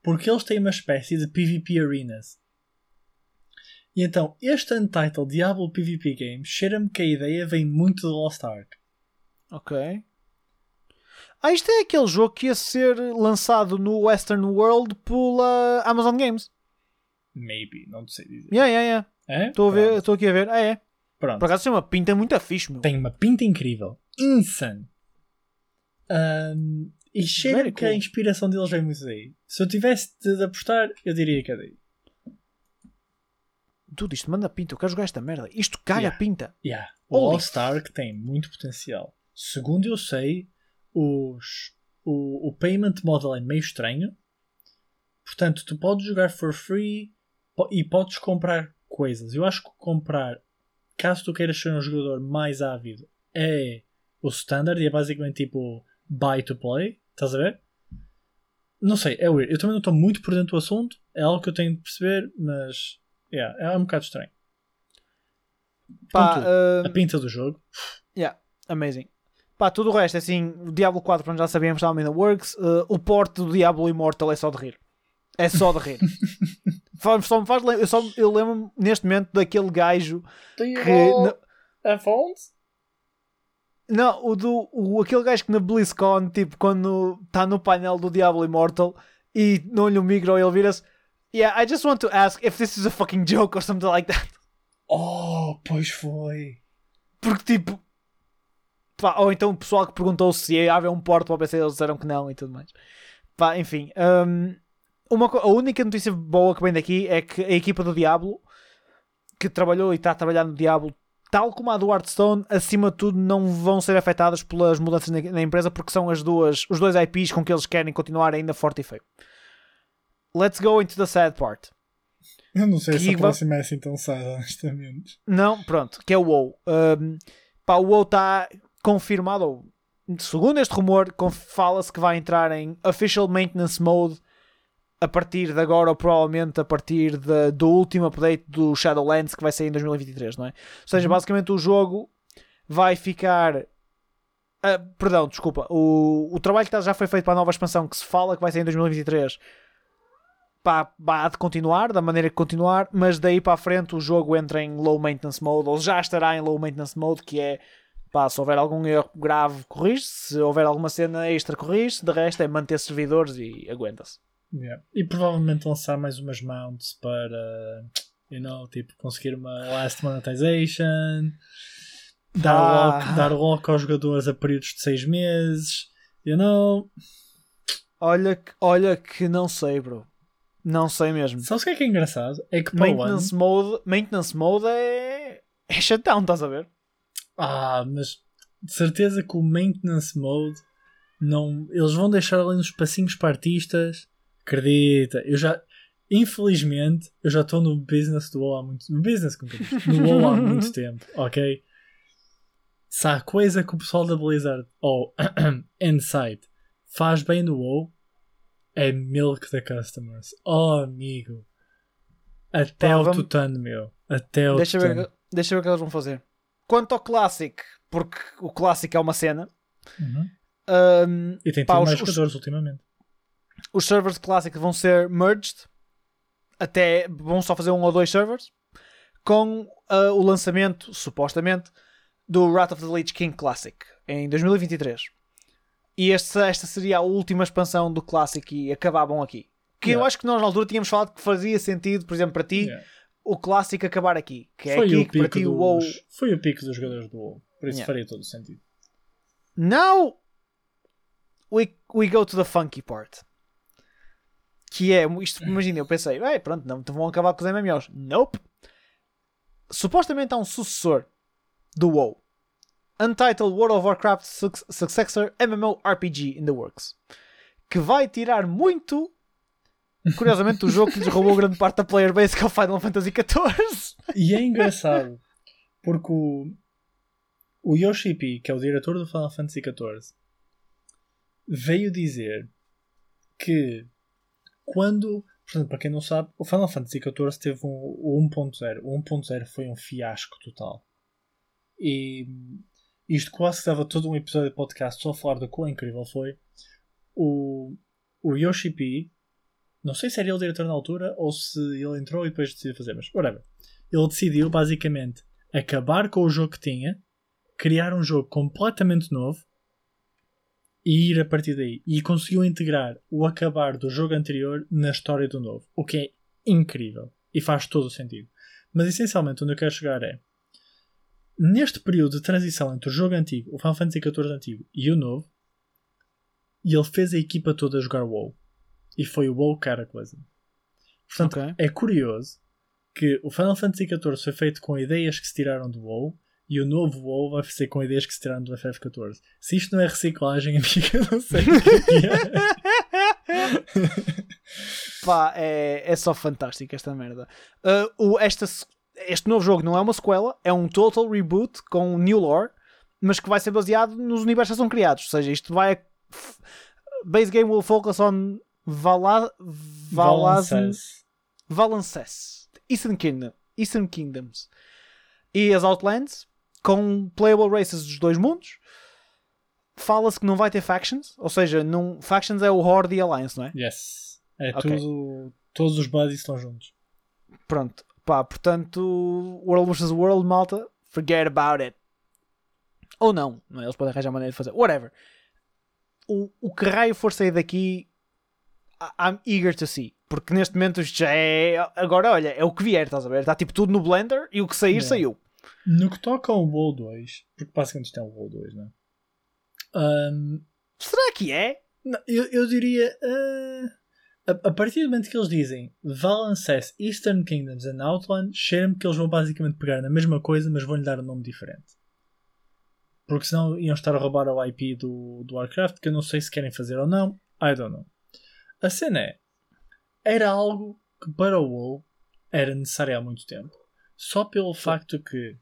[SPEAKER 2] Porque eles têm uma espécie de PvP arenas. E então, este Untitled Diablo PvP Game cheira-me que a ideia vem muito do Lost Ark.
[SPEAKER 1] Ok. Ah, isto é aquele jogo que ia ser lançado no Western World pela Amazon Games.
[SPEAKER 2] Maybe, não sei dizer.
[SPEAKER 1] Yeah, yeah, yeah.
[SPEAKER 2] É?
[SPEAKER 1] Estou a ver,
[SPEAKER 2] Pronto.
[SPEAKER 1] aqui a ver. Ah, é.
[SPEAKER 2] Pronto.
[SPEAKER 1] Por acaso tem uma pinta muito fixe, meu.
[SPEAKER 2] Tem uma pinta incrível. Insane. Um, e cheira
[SPEAKER 1] Very
[SPEAKER 2] que a
[SPEAKER 1] cool.
[SPEAKER 2] inspiração deles vem muito daí. Se eu tivesse de apostar, eu diria que é daí.
[SPEAKER 1] Tudo isto manda pinta. Eu quero jogar esta merda. Isto caga
[SPEAKER 2] Yeah.
[SPEAKER 1] pinta.
[SPEAKER 2] Yeah. O Lost Ark tem muito potencial. Segundo eu sei, os, o, o payment model é meio estranho. Portanto, tu podes jogar for free e podes comprar coisas. Eu acho que comprar, caso tu queiras ser um jogador mais ávido, é o standard e é basicamente tipo buy to play. Estás a ver? Não sei, é weird. Eu também não estou muito por dentro do assunto. É algo que eu tenho de perceber, mas yeah, é um bocado estranho.
[SPEAKER 1] Pá,
[SPEAKER 2] Contudo,
[SPEAKER 1] ah,
[SPEAKER 2] A pinta do jogo.
[SPEAKER 1] yeah, amazing. Pá, tudo o resto, é assim, o Diablo 4, pronto, já sabíamos, estava in the works. Uh, o porte do Diablo Immortal é só de rir. É só de rir. Só me faz eu, só, eu lembro-me neste momento daquele gajo
[SPEAKER 2] Do you
[SPEAKER 1] que. na-
[SPEAKER 2] have phones?
[SPEAKER 1] não, o do. O, aquele gajo que na BlizzCon, tipo, quando está no painel do Diablo Immortal e não lhe o micro, ele vira-se. Yeah, I just want to ask if this is a fucking joke or something like that.
[SPEAKER 2] Oh, pois foi.
[SPEAKER 1] Porque tipo. Pá, ou então o pessoal que perguntou se ia haver um porto para o PC, eles disseram que não e tudo mais. Pá, enfim. hum, uma, a única notícia boa que vem daqui é que a equipa do Diablo, que trabalhou e está a trabalhar no Diablo, tal como a do Hearthstone, acima de tudo não vão ser afetadas pelas mudanças na, na empresa porque são as duas, os dois IPs com que eles querem continuar ainda forte e feio. Let's go into the sad part.
[SPEAKER 2] Eu não sei se
[SPEAKER 1] Que
[SPEAKER 2] a
[SPEAKER 1] va-
[SPEAKER 2] próxima é assim tão sad, honestamente.
[SPEAKER 1] Não, pronto, que é o WoW. Um, pá, o WoW está confirmado, ou, segundo este rumor, fala-se que vai entrar em Official Maintenance Mode a partir de agora, ou provavelmente a partir de- do último update do Shadowlands que vai sair em 2023, não é? Ou seja,
[SPEAKER 2] Uhum.
[SPEAKER 1] basicamente o jogo vai ficar Ah, perdão, desculpa. O, o trabalho que tá- já foi feito para a nova expansão, que se fala que vai ser em 2023, pá, há de continuar, da maneira que continuar, mas daí para a frente o jogo entra em low maintenance mode, ou já estará em low maintenance mode, que é pá, se houver algum erro grave, corrige se houver alguma cena extra, corrige de resto é manter servidores e aguenta-se.
[SPEAKER 2] Yeah. E provavelmente lançar mais umas mounts para, you know, tipo, conseguir uma last monetization, dar,
[SPEAKER 1] Ah.
[SPEAKER 2] lock, dar lock aos jogadores a períodos de 6 meses, you know.
[SPEAKER 1] Olha, que- olha que não sei, bro. Não sei mesmo.
[SPEAKER 2] Sabes o que é que é engraçado? É que para.
[SPEAKER 1] Maintenance mode, maintenance mode é, é shutdown, estás a ver?
[SPEAKER 2] Ah, mas de certeza que o maintenance mode não. Eles vão deixar ali uns passinhos para artistas. Acredita, eu já. Infelizmente, eu já estou no business do WoW há muito no business com carinho, no WoW há muito tempo, ok? Se há coisa que o pessoal da Blizzard ou Insight faz bem no WoW é milk the customers. Oh amigo, até
[SPEAKER 1] Pá,
[SPEAKER 2] o
[SPEAKER 1] vamos-
[SPEAKER 2] tutano meu, até o
[SPEAKER 1] Deixa
[SPEAKER 2] tutano.
[SPEAKER 1] ver, deixa ver o que eles vão fazer. Quanto ao Classic, porque o Classic é uma cena,
[SPEAKER 2] Uhum.
[SPEAKER 1] hum,
[SPEAKER 2] E tem
[SPEAKER 1] Pá,
[SPEAKER 2] tido mais
[SPEAKER 1] os-
[SPEAKER 2] jogadores ultimamente.
[SPEAKER 1] os servers Classic vão ser merged, até vão só fazer um ou dois servers, com ah, o lançamento, supostamente, do Wrath of the Lich King Classic em 2023. E este- esta seria a última expansão do Classic e acabavam aqui. Que eu
[SPEAKER 2] Yeah.
[SPEAKER 1] acho que nós na altura tínhamos falado que fazia sentido, por exemplo, para ti,
[SPEAKER 2] Yeah.
[SPEAKER 1] O Classic acabar aqui. Que é
[SPEAKER 2] foi,
[SPEAKER 1] aqui
[SPEAKER 2] o
[SPEAKER 1] que para ti o
[SPEAKER 2] dos,
[SPEAKER 1] WoW
[SPEAKER 2] foi o pico dos jogadores do WoW. Por isso
[SPEAKER 1] Yeah.
[SPEAKER 2] faria todo o sentido.
[SPEAKER 1] Now we, we go to the funky part. Que é, isto, imagina, eu pensei, "Ei, pronto, não vão acabar com os MMOs. Nope. Supostamente há um sucessor do WoW. Untitled World of Warcraft Suc- Successor MMORPG in the works. Que vai tirar muito, curiosamente, do jogo que lhes roubou grande parte da player base que é o Final Fantasy XIV.
[SPEAKER 2] E é engraçado porque o, o Yoshi P, que é o diretor do Final Fantasy XIV, veio dizer que quando, portanto, para quem não sabe, o Final Fantasy XIV teve um, o 1.0. O 1.0 foi um fiasco total. E isto quase que dava todo um episódio de podcast só a falar do quão incrível foi. O, o Yoshi P, não sei se era ele o diretor na altura ou se ele entrou e depois decidiu fazer, mas whatever. Ele decidiu basicamente acabar com o jogo que tinha, criar um jogo completamente novo e ir a partir daí. E conseguiu integrar o acabar do jogo anterior na história do novo, o que é incrível e faz todo o sentido. Mas essencialmente onde eu quero chegar é neste período de transição entre o jogo antigo, o Final Fantasy XIV antigo e o novo, ele fez a equipa toda jogar WoW. E foi o WoW cara coisa. Portanto,
[SPEAKER 1] Ok.
[SPEAKER 2] é curioso que o Final Fantasy XIV foi feito com ideias que se tiraram do WoW e o novo WoW vai ser com ideias que se tiraram do FF14. Se isto não é reciclagem, amiga, eu não sei o que é.
[SPEAKER 1] Pá, é, é só fantástico esta merda. Uh, o, esta, este novo jogo não é uma sequela, é um total reboot com new lore, mas que vai ser baseado nos universos que são criados. Ou seja, isto vai. Base game will focus on Vala, Valazn.
[SPEAKER 2] Valancés,
[SPEAKER 1] Eastern, Kingdom, Eastern Kingdoms e as Outlands com playable races dos dois mundos. Fala-se que não vai ter factions, ou seja, não, factions é o Horde e Alliance, não é?
[SPEAKER 2] Yes. É
[SPEAKER 1] Ok.
[SPEAKER 2] tudo. Todos os buddies estão juntos.
[SPEAKER 1] Pronto, pá, portanto, World vs. World, malta, forget about it. Ou não, é? eles podem arranjar maneira de fazer, whatever. O, o que raio for sair daqui, I'm eager to see. Porque neste momento isto já é. Agora, olha, é o que vier, estás a ver? Está tipo tudo no Blender e o que sair, saiu.
[SPEAKER 2] No que toca ao WoW 2, porque basicamente isto é um WoW 2, não é? Ahm,
[SPEAKER 1] Será que é?
[SPEAKER 2] Não, eu, eu diria. ah, a, a partir do momento que eles dizem Valancés, Eastern Kingdoms and Outland, cheira-me que eles vão basicamente pegar na mesma coisa, mas vão-lhe dar um nome diferente. Porque senão iam estar a roubar o IP do, do Warcraft, que eu não sei se querem fazer ou não. I don't know. A cena é. Era algo que para o WoW era necessário há muito tempo. Só pelo facto que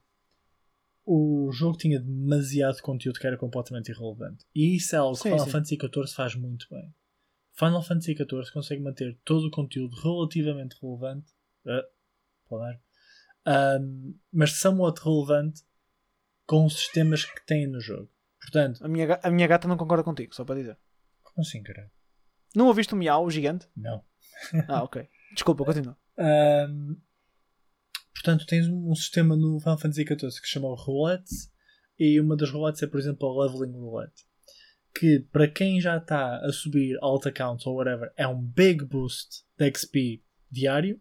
[SPEAKER 2] o jogo tinha demasiado conteúdo que era completamente irrelevante. E isso é algo que
[SPEAKER 1] Sim,
[SPEAKER 2] Final
[SPEAKER 1] sim.
[SPEAKER 2] Fantasy XIV faz muito bem. Final Fantasy XIV consegue manter todo o conteúdo relativamente relevante, ah, pode dar, ahm, mas somewhat relevante com os sistemas que tem no jogo. Portanto,
[SPEAKER 1] A minha, a minha gata não concorda contigo, só para dizer.
[SPEAKER 2] como assim, caralho?
[SPEAKER 1] Não ouviste o miau gigante?
[SPEAKER 2] Não.
[SPEAKER 1] Ah, ok. Desculpa, continua.
[SPEAKER 2] Ahm, portanto, tens um, um sistema no Final Fantasy XIV que se chama o Roulette e uma das roulettes é, por exemplo, a Leveling Roulette. Que para quem já está a subir alt accounts ou whatever é um big boost de XP diário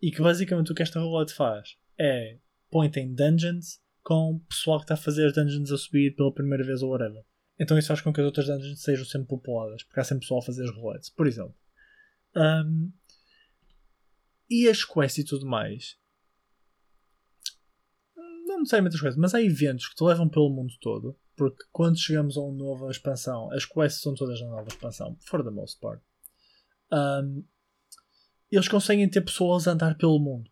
[SPEAKER 2] e que basicamente o que esta roulette faz é point em dungeons com pessoal que está a fazer as dungeons a subir pela primeira vez ou whatever. Então isso faz com que as outras dungeons sejam sempre populadas, porque há sempre pessoal a fazer as roulettes. Por exemplo. Ahm, e as quests e tudo mais. Não necessariamente as quests, mas há eventos que te levam pelo mundo todo. Porque quando chegamos a uma nova expansão, as quests são todas na nova expansão, for the most part. Um, eles conseguem ter pessoas a andar pelo mundo.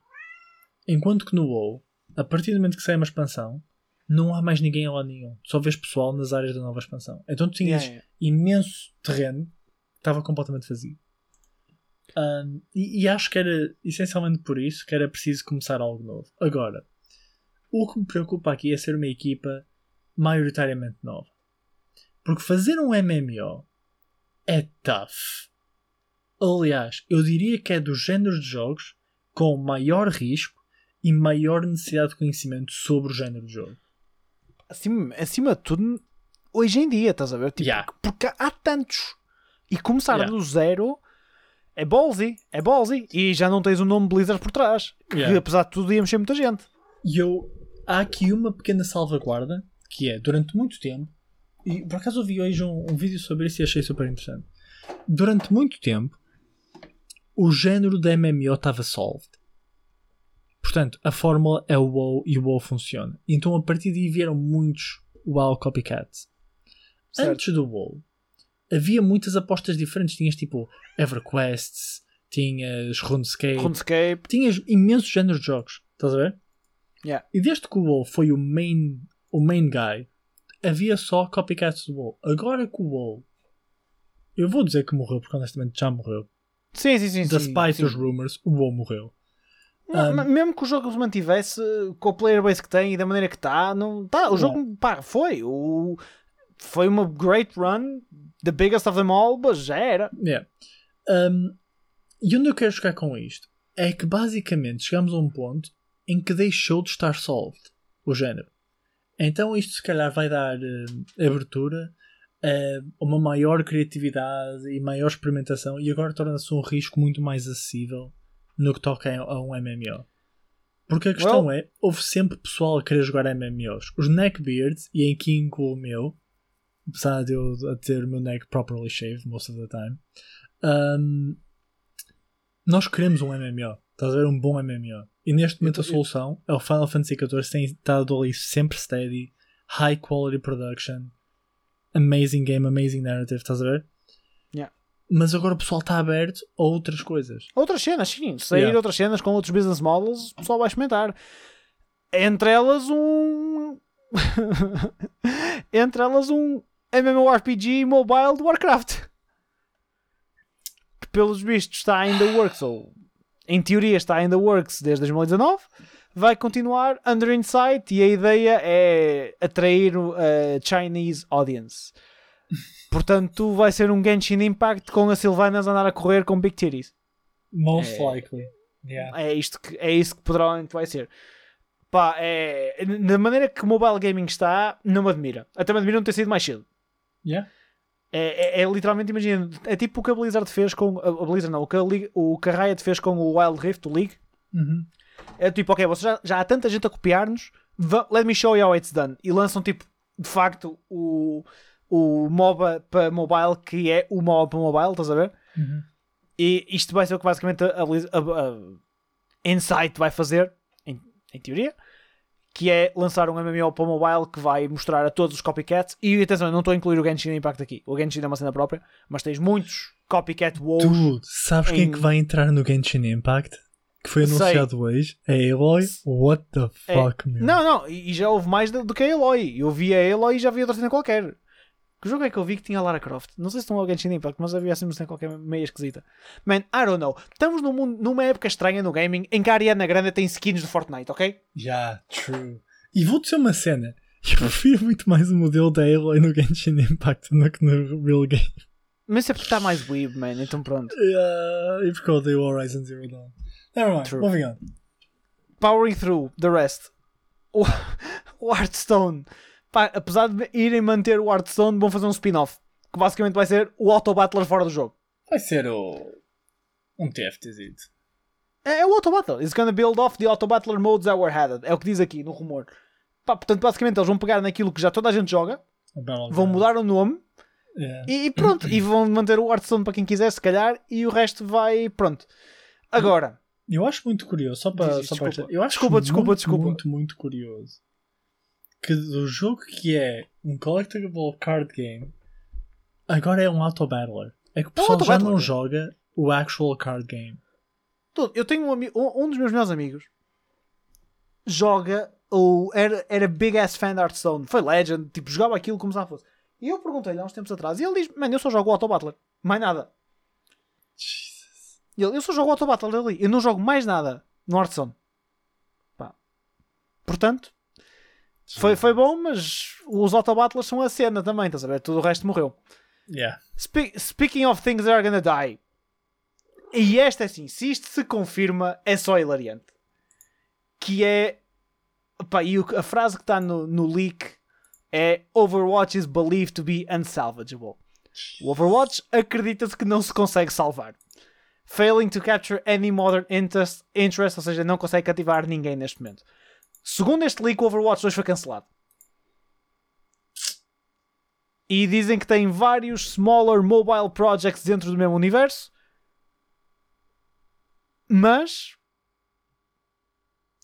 [SPEAKER 2] Enquanto que no WoW, a partir do momento que sai uma expansão, não há mais ninguém lá nenhum. Só vês pessoal nas áreas da nova expansão. Então tu tinhas
[SPEAKER 1] Yeah, yeah.
[SPEAKER 2] imenso terreno que estava completamente vazio. Um, e, e acho que era essencialmente por isso que era preciso começar algo novo. Agora, o que me preocupa aqui é ser uma equipa maioritariamente nova. Porque fazer um MMO é tough. Aliás, eu diria que é dos géneros de jogos com maior risco e maior necessidade de conhecimento sobre o género de jogo.
[SPEAKER 1] Acima, acima de tudo, hoje em dia, estás a ver? Tipo,
[SPEAKER 2] Yeah.
[SPEAKER 1] Porque há tantos. E começar
[SPEAKER 2] Yeah.
[SPEAKER 1] do zero é ballsy, é ballsy. E já não tens o nome Blizzard por trás. Que
[SPEAKER 2] Yeah.
[SPEAKER 1] apesar de tudo ia mexer muita gente.
[SPEAKER 2] E eu, há aqui uma pequena salvaguarda que é durante muito tempo, e por acaso ouvi hoje um, um vídeo sobre isso e achei super interessante. Durante muito tempo, o género da MMO estava solved. Portanto, a fórmula é o WoW e o WoW funciona. Então, a partir daí vieram muitos WoW copycats.
[SPEAKER 1] Certo.
[SPEAKER 2] Antes do WoW, havia muitas apostas diferentes. Tinhas tipo EverQuests, tinhas RuneScape,
[SPEAKER 1] RuneScape.
[SPEAKER 2] tinhas imensos géneros de jogos. Estás a ver?
[SPEAKER 1] Yeah.
[SPEAKER 2] E desde que o WoW foi o main, o main guy, havia só copycats do WoW. Agora que o WoW, eu vou dizer que morreu, porque honestamente já morreu.
[SPEAKER 1] Sim, sim, sim. sim,
[SPEAKER 2] Despite
[SPEAKER 1] sim.
[SPEAKER 2] os rumors, o WoW morreu.
[SPEAKER 1] Não,
[SPEAKER 2] Um,
[SPEAKER 1] mesmo que o jogo se mantivesse com o player base que tem e da maneira que está, não tá, o jogo pá, foi. O, foi uma great run, the biggest of them all, mas já era.
[SPEAKER 2] Yeah. Um, e onde eu quero chegar com isto é que basicamente chegamos a um ponto em que deixou de estar solved o género. Então isto se calhar vai dar eh, abertura a uma maior criatividade e maior experimentação e agora torna-se um risco muito mais acessível no que toca a um MMO. Porque a questão
[SPEAKER 1] Well-
[SPEAKER 2] é, houve sempre pessoal a querer jogar MMOs. Os neckbeards, e em que incluo o meu, apesar de eu a ter o meu neck properly shaved most of the time, um, nós queremos um MMO. Estás a ver? Um bom MMO. E neste momento a solução é o Final Fantasy XIV tem estado ali sempre steady, high quality production, amazing game, amazing narrative, estás a ver?
[SPEAKER 1] Yeah.
[SPEAKER 2] Mas agora o pessoal está aberto a outras coisas.
[SPEAKER 1] Outras cenas, sim. Sair
[SPEAKER 2] Yeah.
[SPEAKER 1] outras cenas com outros business models, o pessoal vai experimentar. Entre elas um. Entre elas um MMORPG mobile de Warcraft. Que pelos vistos está in the works, ou em teoria está in the works desde 2019. Vai continuar under insight e a ideia é atrair a Chinese audience. Portanto, vai ser um Genshin Impact com a Sylvanas andar a correr com Big Titties.
[SPEAKER 2] Most
[SPEAKER 1] É.
[SPEAKER 2] likely. Yeah.
[SPEAKER 1] É, isto que, é isso que provavelmente vai ser. Pá, é, na maneira que o mobile gaming está, não me admira. Até me admira não ter sido mais cedo.
[SPEAKER 2] Yeah.
[SPEAKER 1] É, é- é literalmente, imagina, é tipo o que a Blizzard fez com. A Blizzard não, o que a, League- o que a Riot fez com o Wild Rift, o League.
[SPEAKER 2] Uhum.
[SPEAKER 1] É tipo, ok, você já, já há tanta gente a copiar-nos, let me show you how it's done. E lançam tipo, de facto, o, o MOBA para mobile, que é o MOBA para mobile, estás a ver?
[SPEAKER 2] Uhum.
[SPEAKER 1] E isto vai ser o que basicamente a, a- a Insight vai fazer, em, em teoria, que é lançar um MMO para mobile que vai mostrar a todos os copycats. E atenção, eu não estou a incluir o Genshin Impact aqui. O Genshin é uma cena própria, mas tens muitos copycat WoWs.
[SPEAKER 2] Dude, sabes quem é
[SPEAKER 1] em-
[SPEAKER 2] que vai entrar no Genshin Impact? Que foi
[SPEAKER 1] Sei.
[SPEAKER 2] anunciado hoje? A Aloy? What the
[SPEAKER 1] É,
[SPEAKER 2] fuck, meu?
[SPEAKER 1] Não, não, e já houve mais do, do que a Eloy. Eu vi a Eloy e já vi outra cena qualquer. Que jogo é que eu vi que tinha Lara Croft? Não sei se estão ao Genshin Impact, mas havia assim qualquer meia esquisita. Man, I don't know. Estamos num mundo, numa época estranha no gaming em que a Ariana Grande tem skins de Fortnite, ok?
[SPEAKER 2] Já, true. E vou dizer uma cena. Eu prefiro muito mais o modelo da Aloy no Genshin Impact do que no real game.
[SPEAKER 1] Mas é porque está mais weeb, man, então pronto.
[SPEAKER 2] Yeah, e porque eu odeio Horizon Zero Dawn. Never mind,
[SPEAKER 1] True.
[SPEAKER 2] moving on.
[SPEAKER 1] Powering through the rest. O, o Hearthstone. Pá, apesar de irem manter o Hearthstone, vão fazer um spin-off. Que basicamente vai ser o Auto Battler fora do jogo.
[SPEAKER 2] Vai ser o. um TFTZ.
[SPEAKER 1] É, é o Auto Battler. It's gonna build off the Auto Battler modes that were added. É o que diz aqui no rumor. Pá, portanto, basicamente eles vão pegar naquilo que já toda a gente joga, vão mudar o nome
[SPEAKER 2] Yeah.
[SPEAKER 1] e, pronto. e vão manter o Hearthstone para quem quiser, se calhar, e o resto vai. Pronto. Agora,
[SPEAKER 2] Eu acho muito curioso, só para.
[SPEAKER 1] Diz
[SPEAKER 2] Só para eu acho
[SPEAKER 1] Desculpa, desculpa,
[SPEAKER 2] muito,
[SPEAKER 1] desculpa.
[SPEAKER 2] Muito, muito curioso que do jogo que é um collectible card game agora é um auto battler. É que o pessoal
[SPEAKER 1] auto
[SPEAKER 2] já
[SPEAKER 1] battler.
[SPEAKER 2] não joga o actual card game.
[SPEAKER 1] Tudo. Eu tenho um, um, um dos meus melhores amigos joga o era, era big ass fan de Hearthstone, foi Legend, tipo, jogava aquilo como se não fosse. E eu perguntei-lhe há uns tempos atrás, e ele diz: Mano, eu só jogo o Auto Battler, mais nada.
[SPEAKER 2] Jesus.
[SPEAKER 1] Ele, eu só jogo o Auto Battler ali, eu não jogo mais nada no Hearthstone. Pá. Portanto, foi, foi bom, mas os Auto Battlers são a cena também, estás a ver? Tudo o resto morreu.
[SPEAKER 2] Yeah.
[SPEAKER 1] Spe- speaking of things that are gonna die. E esta é assim, se isto se confirma, é só hilariante. Que é. Pá, e a frase que está no, no leak é Overwatch is believed to be unsalvageable. O Overwatch acredita-se que não se consegue salvar. Failing to capture any modern interest, interest, ou seja, não consegue cativar ninguém neste momento. Segundo este leak, o Overwatch 2 foi cancelado. E dizem que tem vários smaller mobile projects dentro do mesmo universo. Mas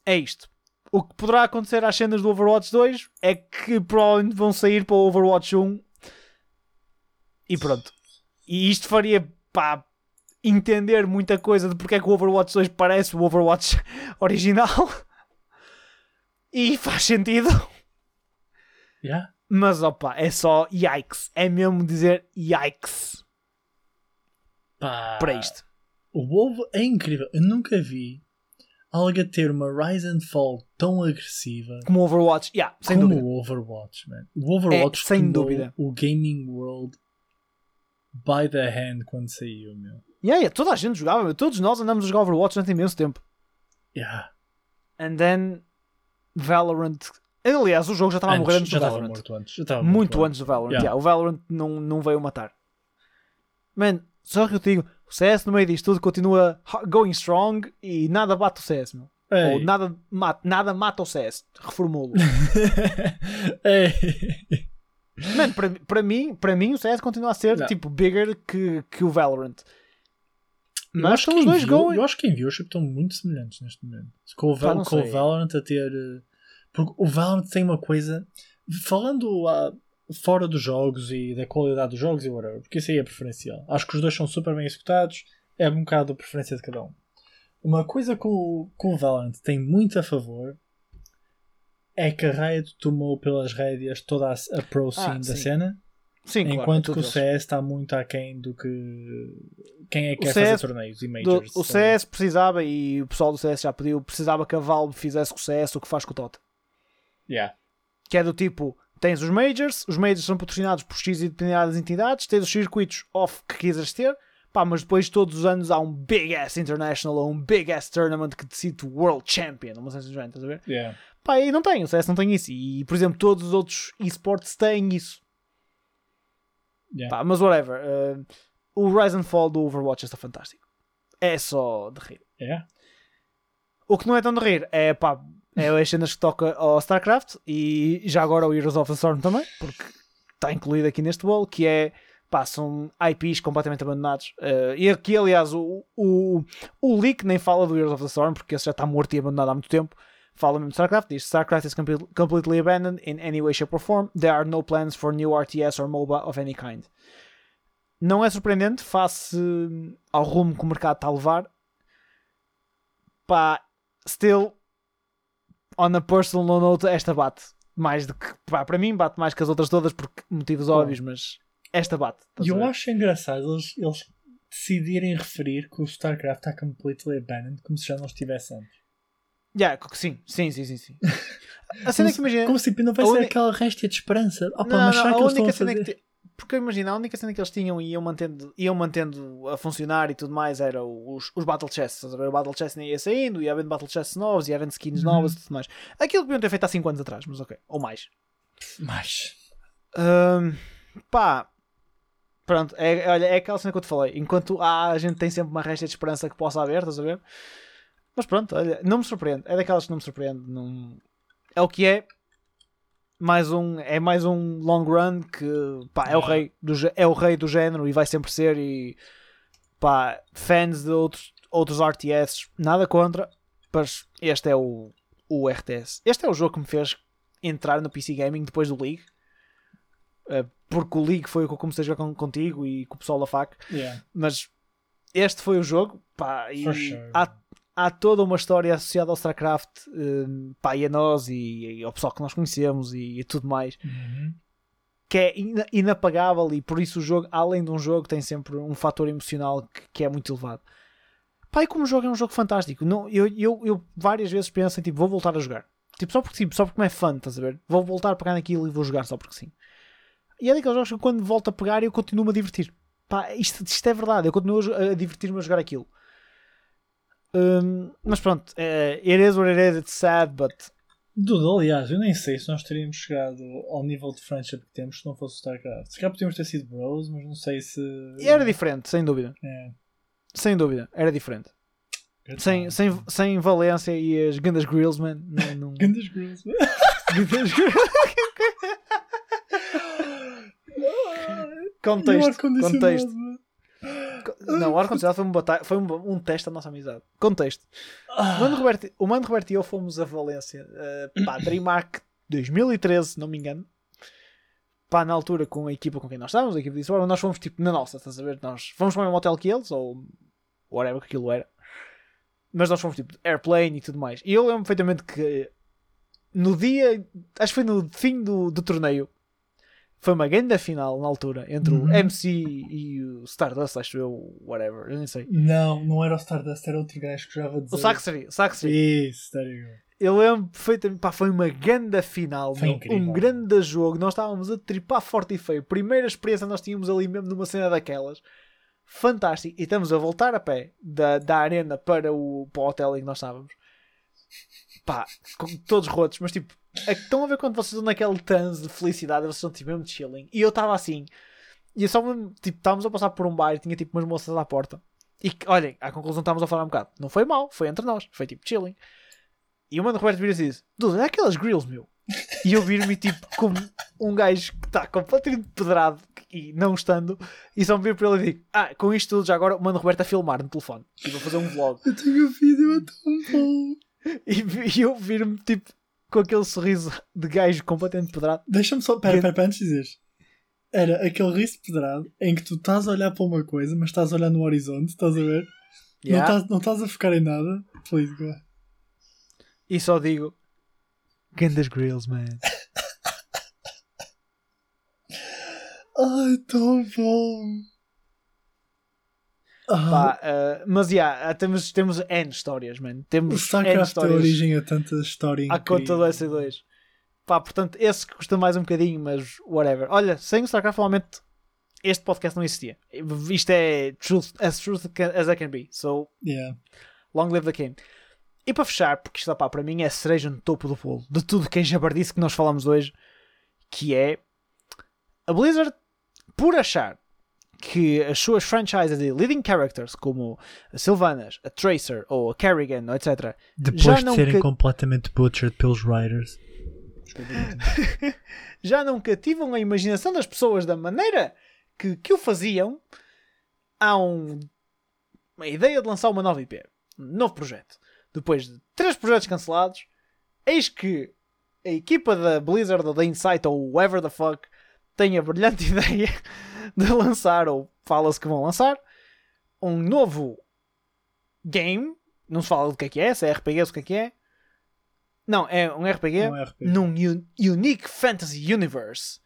[SPEAKER 1] é isto. O que poderá acontecer às cenas do Overwatch 2 é que provavelmente vão sair para o Overwatch 1 e pronto. E isto faria pá, entender muita coisa de porque é que o Overwatch 2 parece o Overwatch original. E faz sentido.
[SPEAKER 2] Yeah.
[SPEAKER 1] Mas opa, é só yikes. É mesmo dizer yikes
[SPEAKER 2] Pá.
[SPEAKER 1] para isto.
[SPEAKER 2] O WoW é incrível. Eu nunca vi algo a ter uma Rise and Fall tão agressiva
[SPEAKER 1] Como o Overwatch, yeah, sem
[SPEAKER 2] como
[SPEAKER 1] dúvida.
[SPEAKER 2] o Overwatch, man. O Overwatch
[SPEAKER 1] É, sem dúvida.
[SPEAKER 2] o gaming world by the hand quando saiu, meu.
[SPEAKER 1] Yeah, yeah, toda a gente jogava, meu. todos nós andamos a jogar Overwatch durante imenso tempo.
[SPEAKER 2] Yeah.
[SPEAKER 1] And then Valorant. Aliás, o jogo já estava a morrer antes do Valorant.
[SPEAKER 2] morto antes.
[SPEAKER 1] Muito
[SPEAKER 2] morto
[SPEAKER 1] antes do Valorant.
[SPEAKER 2] Yeah.
[SPEAKER 1] Yeah, o Valorant não, não veio matar. Man, só que eu te digo, o CS no meio disto tudo continua going strong e nada bate o CS, meu.
[SPEAKER 2] Ei.
[SPEAKER 1] Ou nada mata, nada mata o CS. Reformulo.
[SPEAKER 2] Ei.
[SPEAKER 1] Man, para, para, mim, para mim o CS continua a ser
[SPEAKER 2] Não.
[SPEAKER 1] tipo bigger que, que o Valorant.
[SPEAKER 2] Eu
[SPEAKER 1] Mas
[SPEAKER 2] acho,
[SPEAKER 1] estão
[SPEAKER 2] que
[SPEAKER 1] os dois
[SPEAKER 2] view-
[SPEAKER 1] going.
[SPEAKER 2] eu acho que em viewership estão muito semelhantes neste momento. Com o, Val- com o. Valorant a ter. Porque o Valorant tem uma coisa. Falando ah, fora dos jogos e da qualidade dos jogos e whatever, porque isso aí é preferencial. Acho que os dois são super bem executados, é um bocado a preferência de cada um. Uma coisa que o, que o Valorant tem muito a favor é que a Riot tomou pelas rédeas toda a, a pro scene da
[SPEAKER 1] sim.
[SPEAKER 2] cena,
[SPEAKER 1] Sim, claro,
[SPEAKER 2] enquanto que o
[SPEAKER 1] eles.
[SPEAKER 2] CS está muito aquém do que quem é que
[SPEAKER 1] O
[SPEAKER 2] quer
[SPEAKER 1] CS
[SPEAKER 2] fazer torneios e
[SPEAKER 1] Do-
[SPEAKER 2] majors.
[SPEAKER 1] o CS precisava, e o pessoal do CS já pediu, precisava que a Valve fizesse com o CS o que faz com o Dota.
[SPEAKER 2] Yeah.
[SPEAKER 1] Que é do tipo, tens os Majors, os Majors são patrocinados por X e determinadas entidades, tens os circuitos off que quiseres ter, pá, mas depois todos os anos há um Big Ass International ou um Big Ass Tournament que decide o World Champion, uma sensação de género, estás a ver?
[SPEAKER 2] Yeah.
[SPEAKER 1] Pá, e não tem, o CS não tem isso. E, por exemplo, todos os outros esportes têm isso.
[SPEAKER 2] Yeah.
[SPEAKER 1] Pá, mas whatever. uh, o Rise and Fall do Overwatch está fantástico. É só de rir.
[SPEAKER 2] Yeah.
[SPEAKER 1] O que não é tão de rir é pá, é as cenas que toca ao StarCraft e já agora o Heroes of the Storm também, porque está incluído aqui neste bolo, que é pá, são IPs completamente abandonados. Uh, e aqui, aliás, o, o, o leak nem fala do Heroes of the Storm, porque esse já está morto e abandonado há muito tempo. Fala mesmo de StarCraft, diz StarCraft is comple- completely abandoned in any way, shape or form. There are no plans for new RTS or MOBA of any kind. Não é surpreendente face ao rumo que o mercado está a levar. Pá, still, on a personal note, esta bate mais do que, pá, para mim bate mais que as outras todas por motivos óbvios, mas esta bate.
[SPEAKER 2] E
[SPEAKER 1] a
[SPEAKER 2] eu acho engraçado eles, eles decidirem referir que o StarCraft está completely abandoned como se já não estivesse antes.
[SPEAKER 1] Yeah, sim, sim, sim, sim. sim. A cena é que imagina.
[SPEAKER 2] Como se não vai
[SPEAKER 1] a
[SPEAKER 2] ser
[SPEAKER 1] uni-
[SPEAKER 2] aquela réstia de esperança. Opa,
[SPEAKER 1] Não,
[SPEAKER 2] mas
[SPEAKER 1] não,
[SPEAKER 2] será
[SPEAKER 1] a
[SPEAKER 2] que estão
[SPEAKER 1] única
[SPEAKER 2] a
[SPEAKER 1] cena
[SPEAKER 2] fazer?
[SPEAKER 1] que ti- Porque imagina, a única cena que eles tinham e iam mantendo, iam mantendo a funcionar e tudo mais era os, os Battle Chests. O Battle Chest nem ia saindo, ia havendo Battle Chests novos, ia havendo skins
[SPEAKER 2] Uhum.
[SPEAKER 1] novas e tudo mais. Aquilo que podiam ter feito há 5 anos atrás, mas ok. Ou mais.
[SPEAKER 2] Mas...
[SPEAKER 1] Ahm, pá. Pronto, é, olha, é aquela cena que eu te falei. Enquanto há, a gente tem sempre uma resta de esperança que possa haver, estás a ver? Mas pronto, olha, não me surpreende. É daquelas que não me surpreende. Não... É o que é. Mais um, é mais um long run que pá, é, o rei do, é o rei do género e vai sempre ser. E pá, fans de outros, outros RTS, nada contra, mas este é o, o RTS. Este é o jogo que me fez entrar no PC Gaming depois do League. Uh, porque o League foi o que eu comecei a jogar contigo e com o pessoal da FAC,
[SPEAKER 2] Yeah,
[SPEAKER 1] mas este foi o jogo, pá, e
[SPEAKER 2] sure.
[SPEAKER 1] há, há toda uma história associada ao StarCraft, um, pá, e a nós e, e ao pessoal que nós conhecemos e, e tudo mais,
[SPEAKER 2] Uhum.
[SPEAKER 1] que é ina- inapagável e por isso o jogo, além de um jogo, tem sempre um fator emocional que, que é muito elevado. Pá, e como o jogo é um jogo fantástico, não, eu, eu, eu várias vezes penso em tipo, vou voltar a jogar. Tipo, só porque sim, só porque me é fã, estás a ver? Vou voltar a pegar naquilo e vou jogar só porque sim. E é daqueles jogos que quando volto a pegar eu continuo a divertir. Pá, isto, isto é verdade, eu continuo a, a divertir-me a jogar aquilo. Hum, mas pronto, é, it is what it is, it's sad, but
[SPEAKER 2] Duda, aliás, eu nem sei se nós teríamos chegado ao nível de friendship que temos se não fosse o StarCraft. Se calhar podíamos ter sido bros, mas não sei se.
[SPEAKER 1] era diferente, sem dúvida.
[SPEAKER 2] É.
[SPEAKER 1] Sem dúvida, era diferente. Sem, sem, sem Valência e as grandes grills, man. Não.
[SPEAKER 2] Grandes girls.
[SPEAKER 1] Grandes grills. Contexto, contexto. Não, o ar-condicionado foi, um, bata- foi um, um teste da nossa amizade. Contexto. O Mano Roberto, o Mano Roberto e eu fomos a Valência, uh, pá, DreamHack 2013, se não me engano. Pá, na altura com a equipa com quem nós estávamos, a equipa disse: nós fomos tipo na nossa, estás a ver? Nós fomos para o mesmo hotel que eles, ou whatever que aquilo era. Mas nós fomos tipo airplane e tudo mais. E eu lembro perfeitamente que no dia, acho que foi no fim do, do torneio, foi uma grande final na altura entre
[SPEAKER 2] Uhum.
[SPEAKER 1] o MC e o Stardust, acho eu, whatever, eu nem sei.
[SPEAKER 2] Não, não era o Stardust, era outro gajo que jogava dizer.
[SPEAKER 1] O Saxery, o Saxery.
[SPEAKER 2] Isso, go.
[SPEAKER 1] Eu lembro perfeitamente, pá, foi uma grande final, um grande jogo. Nós estávamos a tripar forte e feio. Primeira experiência nós tínhamos ali mesmo numa cena daquelas. Fantástico. E estamos a voltar a pé da, da arena para o, para o hotel em que nós estávamos. Pá, com todos rotos, mas tipo, estão a ver quando vocês estão naquele transe de felicidade, vocês estão tipo mesmo chilling. E eu estava assim, e eu só me, tipo, estávamos a passar por um bar e tinha tipo umas moças à porta. E olhem, à conclusão estávamos a falar um bocado. Não foi mal, foi entre nós, foi tipo chilling. E o mano Roberto vira-se e diz: Duda, é aquelas grills, meu. E eu vir-me tipo como um gajo que está completamente pedrado e não estando, e só me vir para ele e digo: Ah, com isto tudo, já agora o mano Roberto a filmar no telefone. E vou fazer um vlog.
[SPEAKER 2] Eu tenho o vídeo, é tão bom.
[SPEAKER 1] E, e eu vir-me tipo com aquele sorriso de gajo completamente pedrado.
[SPEAKER 2] Deixa-me só. Pera, pera, pera, antes de dizeres. Era aquele riso pedrado em que tu estás a olhar para uma coisa, mas estás a olhar no horizonte, estás a ver? Não,
[SPEAKER 1] Yeah.
[SPEAKER 2] estás, não estás a focar em nada. Please, go.
[SPEAKER 1] E só digo: Gandas grills, man.
[SPEAKER 2] Ai, tão bom. Ah,
[SPEAKER 1] Pá, ah, mas yeah, ah, temos, temos N histórias, man.
[SPEAKER 2] o
[SPEAKER 1] Temos N
[SPEAKER 2] StarCraft deu origem a tanta história
[SPEAKER 1] à conta
[SPEAKER 2] incrível.
[SPEAKER 1] do S2. Pá, portanto, esse que custa mais um bocadinho, mas whatever. Olha, sem o StarCraft, provavelmente este podcast não existia. Isto é truth, as truth as I can be. So,
[SPEAKER 2] Yeah.
[SPEAKER 1] long live the king. E para fechar, porque isto pá, para mim é a cereja no topo do bolo de tudo que é jabardice que nós falamos hoje, que é a Blizzard, por achar que as suas franchises de leading characters, como a Sylvanas, a Tracer ou a Kerrigan, etc.,
[SPEAKER 2] Depois de serem
[SPEAKER 1] ca-
[SPEAKER 2] completamente butchered pelos writers.
[SPEAKER 1] já não cativam a imaginação das pessoas da maneira que, que o faziam, há um- uma ideia de lançar uma nova IP, um novo projeto. Depois de três projetos cancelados, eis que a equipa da Blizzard ou da Insight ou whoever the fuck tem a brilhante ideia de lançar, ou fala-se que vão lançar, um novo game. Não se fala do que é que é, se é RPG ou o que é que é. Não, é um RPG
[SPEAKER 2] Não é RPG.
[SPEAKER 1] num u- unique fantasy universe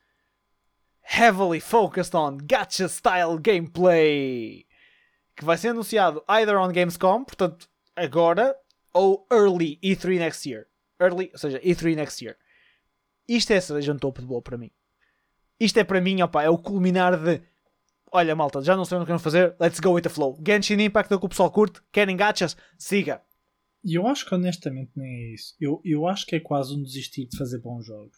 [SPEAKER 1] heavily focused on gacha style gameplay que vai ser anunciado either on Gamescom, portanto agora ou early E3 next year. Early, ou seja, E3 next year. Isto é cereja no topo de boa para mim. Isto é para mim, opa, é o culminar de olha malta, já não sei o que queremos fazer, let's go with the flow. Genshin Impact é o que o pessoal curte, querem gachas, siga.
[SPEAKER 2] E eu acho que honestamente nem é isso. Eu, eu acho que é quase um desistir de fazer bons jogos.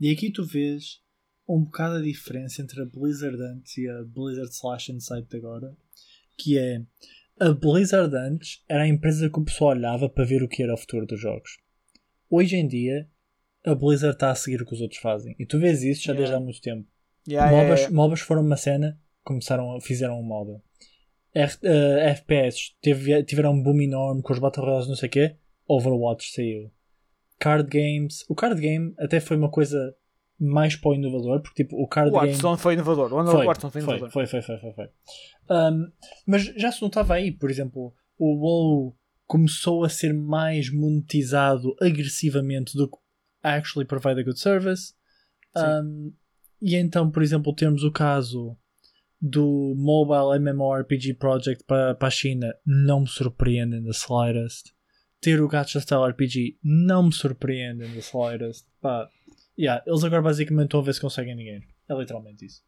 [SPEAKER 2] E aqui tu vês um bocado a diferença entre a Blizzard antes e a Blizzard Slash Insight agora. Que é a Blizzard antes era a empresa que o pessoal olhava para ver o que era o futuro dos jogos. Hoje em dia a Blizzard está a seguir o que os outros fazem. E tu vês isso já
[SPEAKER 1] Yeah.
[SPEAKER 2] desde há muito tempo.
[SPEAKER 1] Yeah,
[SPEAKER 2] MOBAs,
[SPEAKER 1] yeah.
[SPEAKER 2] MOBAs foram uma cena, começaram, a- fizeram um MOBA. R- eh, FPS teve- tiveram um boom enorme com os Battle Royales, não sei o quê. Overwatch saiu. Card games. O card game até foi uma coisa mais para o inovador, porque tipo, o card
[SPEAKER 1] O
[SPEAKER 2] game.
[SPEAKER 1] Hearthstone foi inovador. O
[SPEAKER 2] Foi,
[SPEAKER 1] Hearthstone foi
[SPEAKER 2] foi,
[SPEAKER 1] inovador.
[SPEAKER 2] foi, foi, foi, foi, foi. Um, mas já se notava aí, por exemplo, o WoW começou a ser mais monetizado agressivamente do que actually provide a good service. Um, e então, por exemplo, temos o caso do Mobile MMORPG Project para, para a China, não me surpreende in the slightest. Ter o Gacha Style RPG não me surpreende in the slightest. Pá, yeah, eles agora basicamente estão a ver se conseguem dinheiro. É literalmente isso.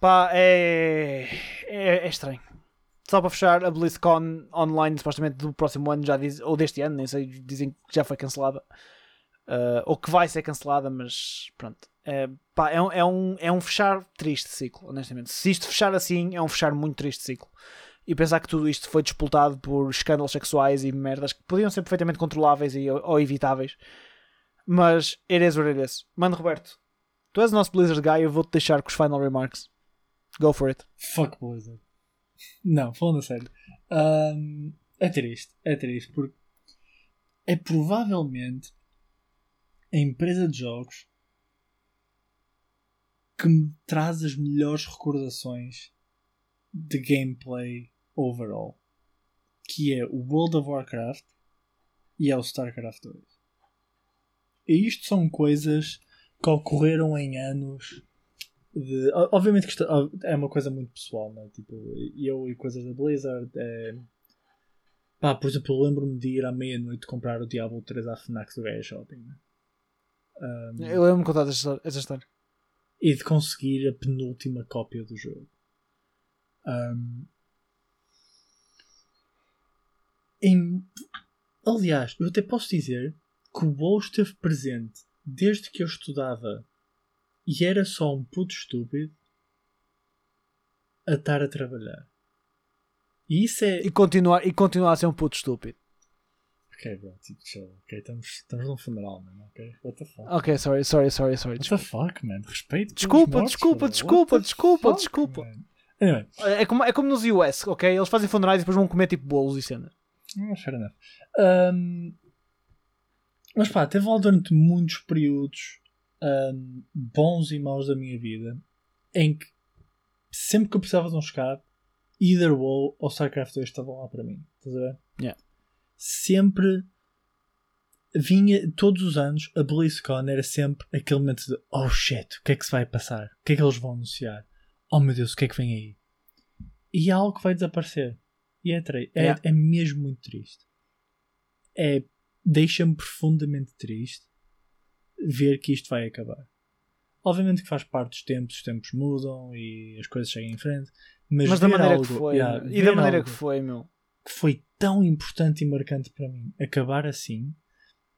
[SPEAKER 1] Pá, é... é. é estranho. Só para fechar, a BlizzCon online, supostamente do próximo ano, já diz, ou deste ano, nem sei, dizem que já foi cancelada. Uh, ou que vai ser cancelada, mas pronto. É, pá, é, um, é, um, é um fechar triste ciclo, honestamente. Se isto fechar assim, é um fechar muito triste ciclo. E pensar que tudo isto foi disputado por escândalos sexuais e merdas que podiam ser perfeitamente controláveis e, ou, ou evitáveis. Mas it is what it is. Mano, Roberto, tu és o nosso Blizzard Guy, eu vou-te deixar com os final remarks. Go for it.
[SPEAKER 2] Fuck Blizzard. Não, falando sério. Ahm, é triste, é triste, porque é provavelmente a empresa de jogos que me traz as melhores recordações de gameplay overall. Que é o World of Warcraft e é o StarCraft 2. E isto são coisas que ocorreram em anos de- obviamente que isto é uma coisa muito pessoal, né? Tipo, eu e coisas da Blizzard. É... Pá, por exemplo, eu lembro-me de ir à meia-noite comprar o Diablo 3 à Fnac do Gaia Shopping. Né? Um,
[SPEAKER 1] Eu lembro-me contar essa história.
[SPEAKER 2] e de conseguir a penúltima cópia do jogo. Um, em- aliás, eu até posso dizer que o WoW esteve presente desde que eu estudava e era só um puto estúpido a estar a trabalhar. E isso é.
[SPEAKER 1] E continuar, e continuar a ser um puto estúpido.
[SPEAKER 2] Ok, bro, tipo, chill. Ok, estamos, estamos num funeral, man. Ok, what the fuck?
[SPEAKER 1] Ok, sorry, sorry, sorry, sorry.
[SPEAKER 2] What the fuck, man? Respeito.
[SPEAKER 1] Desculpa,
[SPEAKER 2] mortos,
[SPEAKER 1] desculpa,
[SPEAKER 2] bro.
[SPEAKER 1] desculpa,
[SPEAKER 2] What
[SPEAKER 1] desculpa,
[SPEAKER 2] fuck,
[SPEAKER 1] desculpa.
[SPEAKER 2] man? Anyway,
[SPEAKER 1] É como, é como nos US, ok? Eles fazem funerais e depois vão comer tipo bolos e cenas.
[SPEAKER 2] Ah, fair enough. Um, mas pá, teve lá durante muitos períodos um, bons e maus da minha vida em que sempre que eu precisava de um escape, either WoW ou StarCraft 2 estavam lá para mim. Estás a ver?
[SPEAKER 1] Yeah.
[SPEAKER 2] Sempre vinha, todos os anos, a BlizzCon era sempre aquele momento de oh shit, o que é que se vai passar? O que é que eles vão anunciar? Oh meu Deus, o que é que vem aí? E há algo que vai desaparecer. E é, é,
[SPEAKER 1] Yeah.
[SPEAKER 2] é mesmo muito triste. É, deixa-me profundamente triste ver que isto vai acabar. Obviamente que faz parte dos tempos, os tempos mudam e as coisas seguem em frente, mas,
[SPEAKER 1] Mas, da maneira
[SPEAKER 2] algo,
[SPEAKER 1] que foi.
[SPEAKER 2] yeah,
[SPEAKER 1] e da maneira que foi, meu.
[SPEAKER 2] que foi tão importante e marcante para mim acabar assim,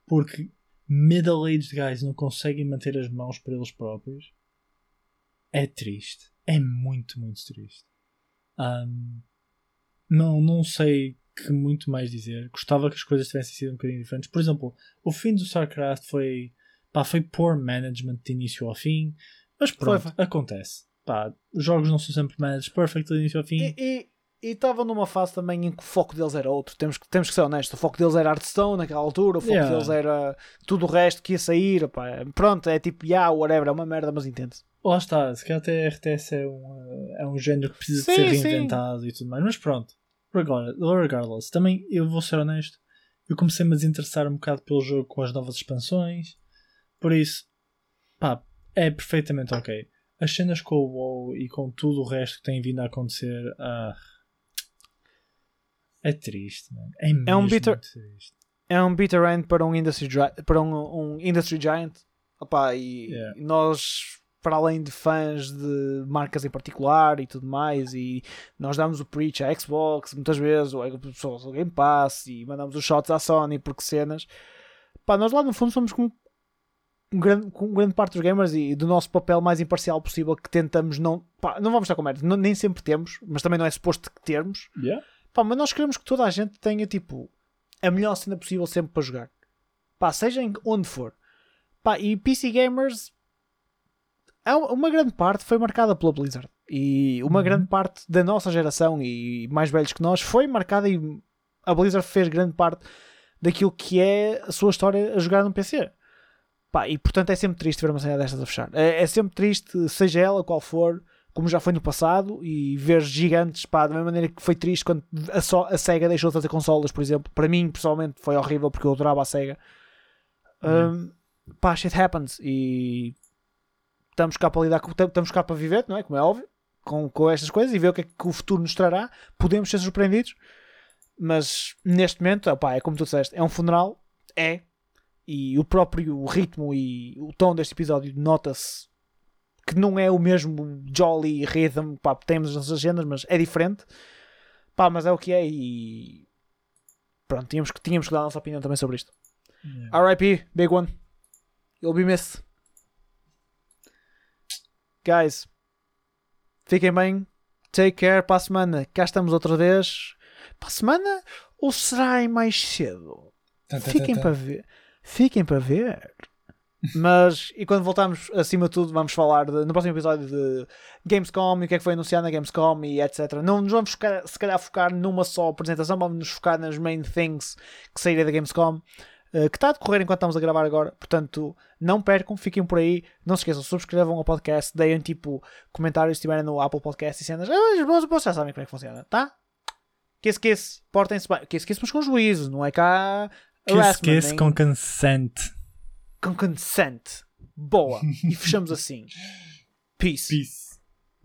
[SPEAKER 2] porque middle-aged guys não conseguem manter as mãos para eles próprios, é triste. É muito, muito triste. Ahm, não, não sei que muito mais dizer. Gostava que as coisas tivessem sido um bocadinho diferentes. Por exemplo, o fim do StarCraft foi, pá, foi poor management de início ao fim, mas pronto,
[SPEAKER 1] foi.
[SPEAKER 2] acontece. Pá, os jogos não são sempre managed perfect de início ao fim.
[SPEAKER 1] E estavam numa fase também em que o foco deles era outro. Temos, que- temos que ser honestos. O foco deles era Hearthstone naquela altura. O foco
[SPEAKER 2] Yeah.
[SPEAKER 1] deles era tudo o resto que ia sair. Pá. Pronto, é tipo, yeah, whatever, é uma merda, mas entende-se.
[SPEAKER 2] Lá está, se calhar até a RTS é um, é um género que precisa
[SPEAKER 1] Sim,
[SPEAKER 2] de ser
[SPEAKER 1] sim.
[SPEAKER 2] reinventado e tudo mais, mas pronto. Agora, regardless, também eu vou ser honesto, eu comecei-me a desinteressar um bocado pelo jogo com as novas expansões, por isso, pá, é perfeitamente ok. As cenas com o WoW e com tudo o resto que tem vindo a acontecer, ah, É triste, mano. É, mesmo
[SPEAKER 1] É um bitter-
[SPEAKER 2] triste.
[SPEAKER 1] é um bitter end para um industry, para um, um industry giant. Opa, e
[SPEAKER 2] Yeah.
[SPEAKER 1] nós, para além de fãs de marcas em particular e tudo mais, e nós damos o preach à Xbox muitas vezes, ou pessoas ao Game Pass, e mandamos os shots à Sony porque cenas. Pá, nós lá no fundo somos como grande, com grande parte dos gamers e do nosso papel mais imparcial possível que tentamos não. Pá, não vamos estar com merda, não- nem sempre temos, mas também não é suposto que termos.
[SPEAKER 2] Yeah.
[SPEAKER 1] Pá, mas nós queremos que toda a gente tenha tipo a melhor cena possível sempre para jogar. Pá, seja onde for. Pá, e PC Gamers uma grande parte foi marcada pela Blizzard. E uma
[SPEAKER 2] Uhum.
[SPEAKER 1] grande parte da nossa geração e mais velhos que nós foi marcada e a Blizzard fez grande parte daquilo que é a sua história a jogar no PC. Pá, e portanto é sempre triste ver uma cena destas a fechar. É, é sempre triste, seja ela qual for, como já foi no passado, e ver gigantes, pá, da mesma maneira que foi triste quando a, só, a SEGA deixou de fazer consolas, por exemplo. Para mim, pessoalmente, foi horrível porque eu adorava a SEGA. Um, pá, shit happens e estamos cá para lidar com, tam- estamos cá para viver, não é? Como é óbvio, com, com estas coisas e ver o que é que o futuro nos trará. Podemos ser surpreendidos, mas neste momento, opá, é como tu disseste, é um funeral, é, e o próprio ritmo e o tom deste episódio nota-se que não é o mesmo jolly rhythm pá, que temos nas agendas, mas é diferente. Pá, mas é o que é e pronto, tínhamos que, tínhamos que dar a nossa opinião também sobre isto.
[SPEAKER 2] Yeah.
[SPEAKER 1] RIP, big one. You'll be missed. Guys, fiquem bem. Take care para a semana. Cá estamos outra vez. Para a semana? Ou será em mais cedo?
[SPEAKER 2] Tá, tá,
[SPEAKER 1] Fiquem
[SPEAKER 2] tá, tá.
[SPEAKER 1] para ver. Fiquem para ver. Mas, e quando voltarmos, acima de tudo, vamos falar de- no próximo episódio de Gamescom e o que é que foi anunciado na Gamescom e etc. Não nos vamos focar- se calhar focar numa só apresentação, vamos nos focar nas main things que saíram da Gamescom, eh, que está a decorrer enquanto estamos a gravar agora. Portanto, não percam, fiquem por aí. Não se esqueçam, subscrevam ao podcast, deem tipo comentários se estiverem no Apple Podcast e cenas. Ah, vocês já sabem como é que funciona, tá? Kiss, kiss, portem-se bem. Kiss, kiss, mas com juízo, não é cá.
[SPEAKER 2] Kiss, kiss com consent.
[SPEAKER 1] com consent. Boa. E fechamos assim. Peace.
[SPEAKER 2] Peace.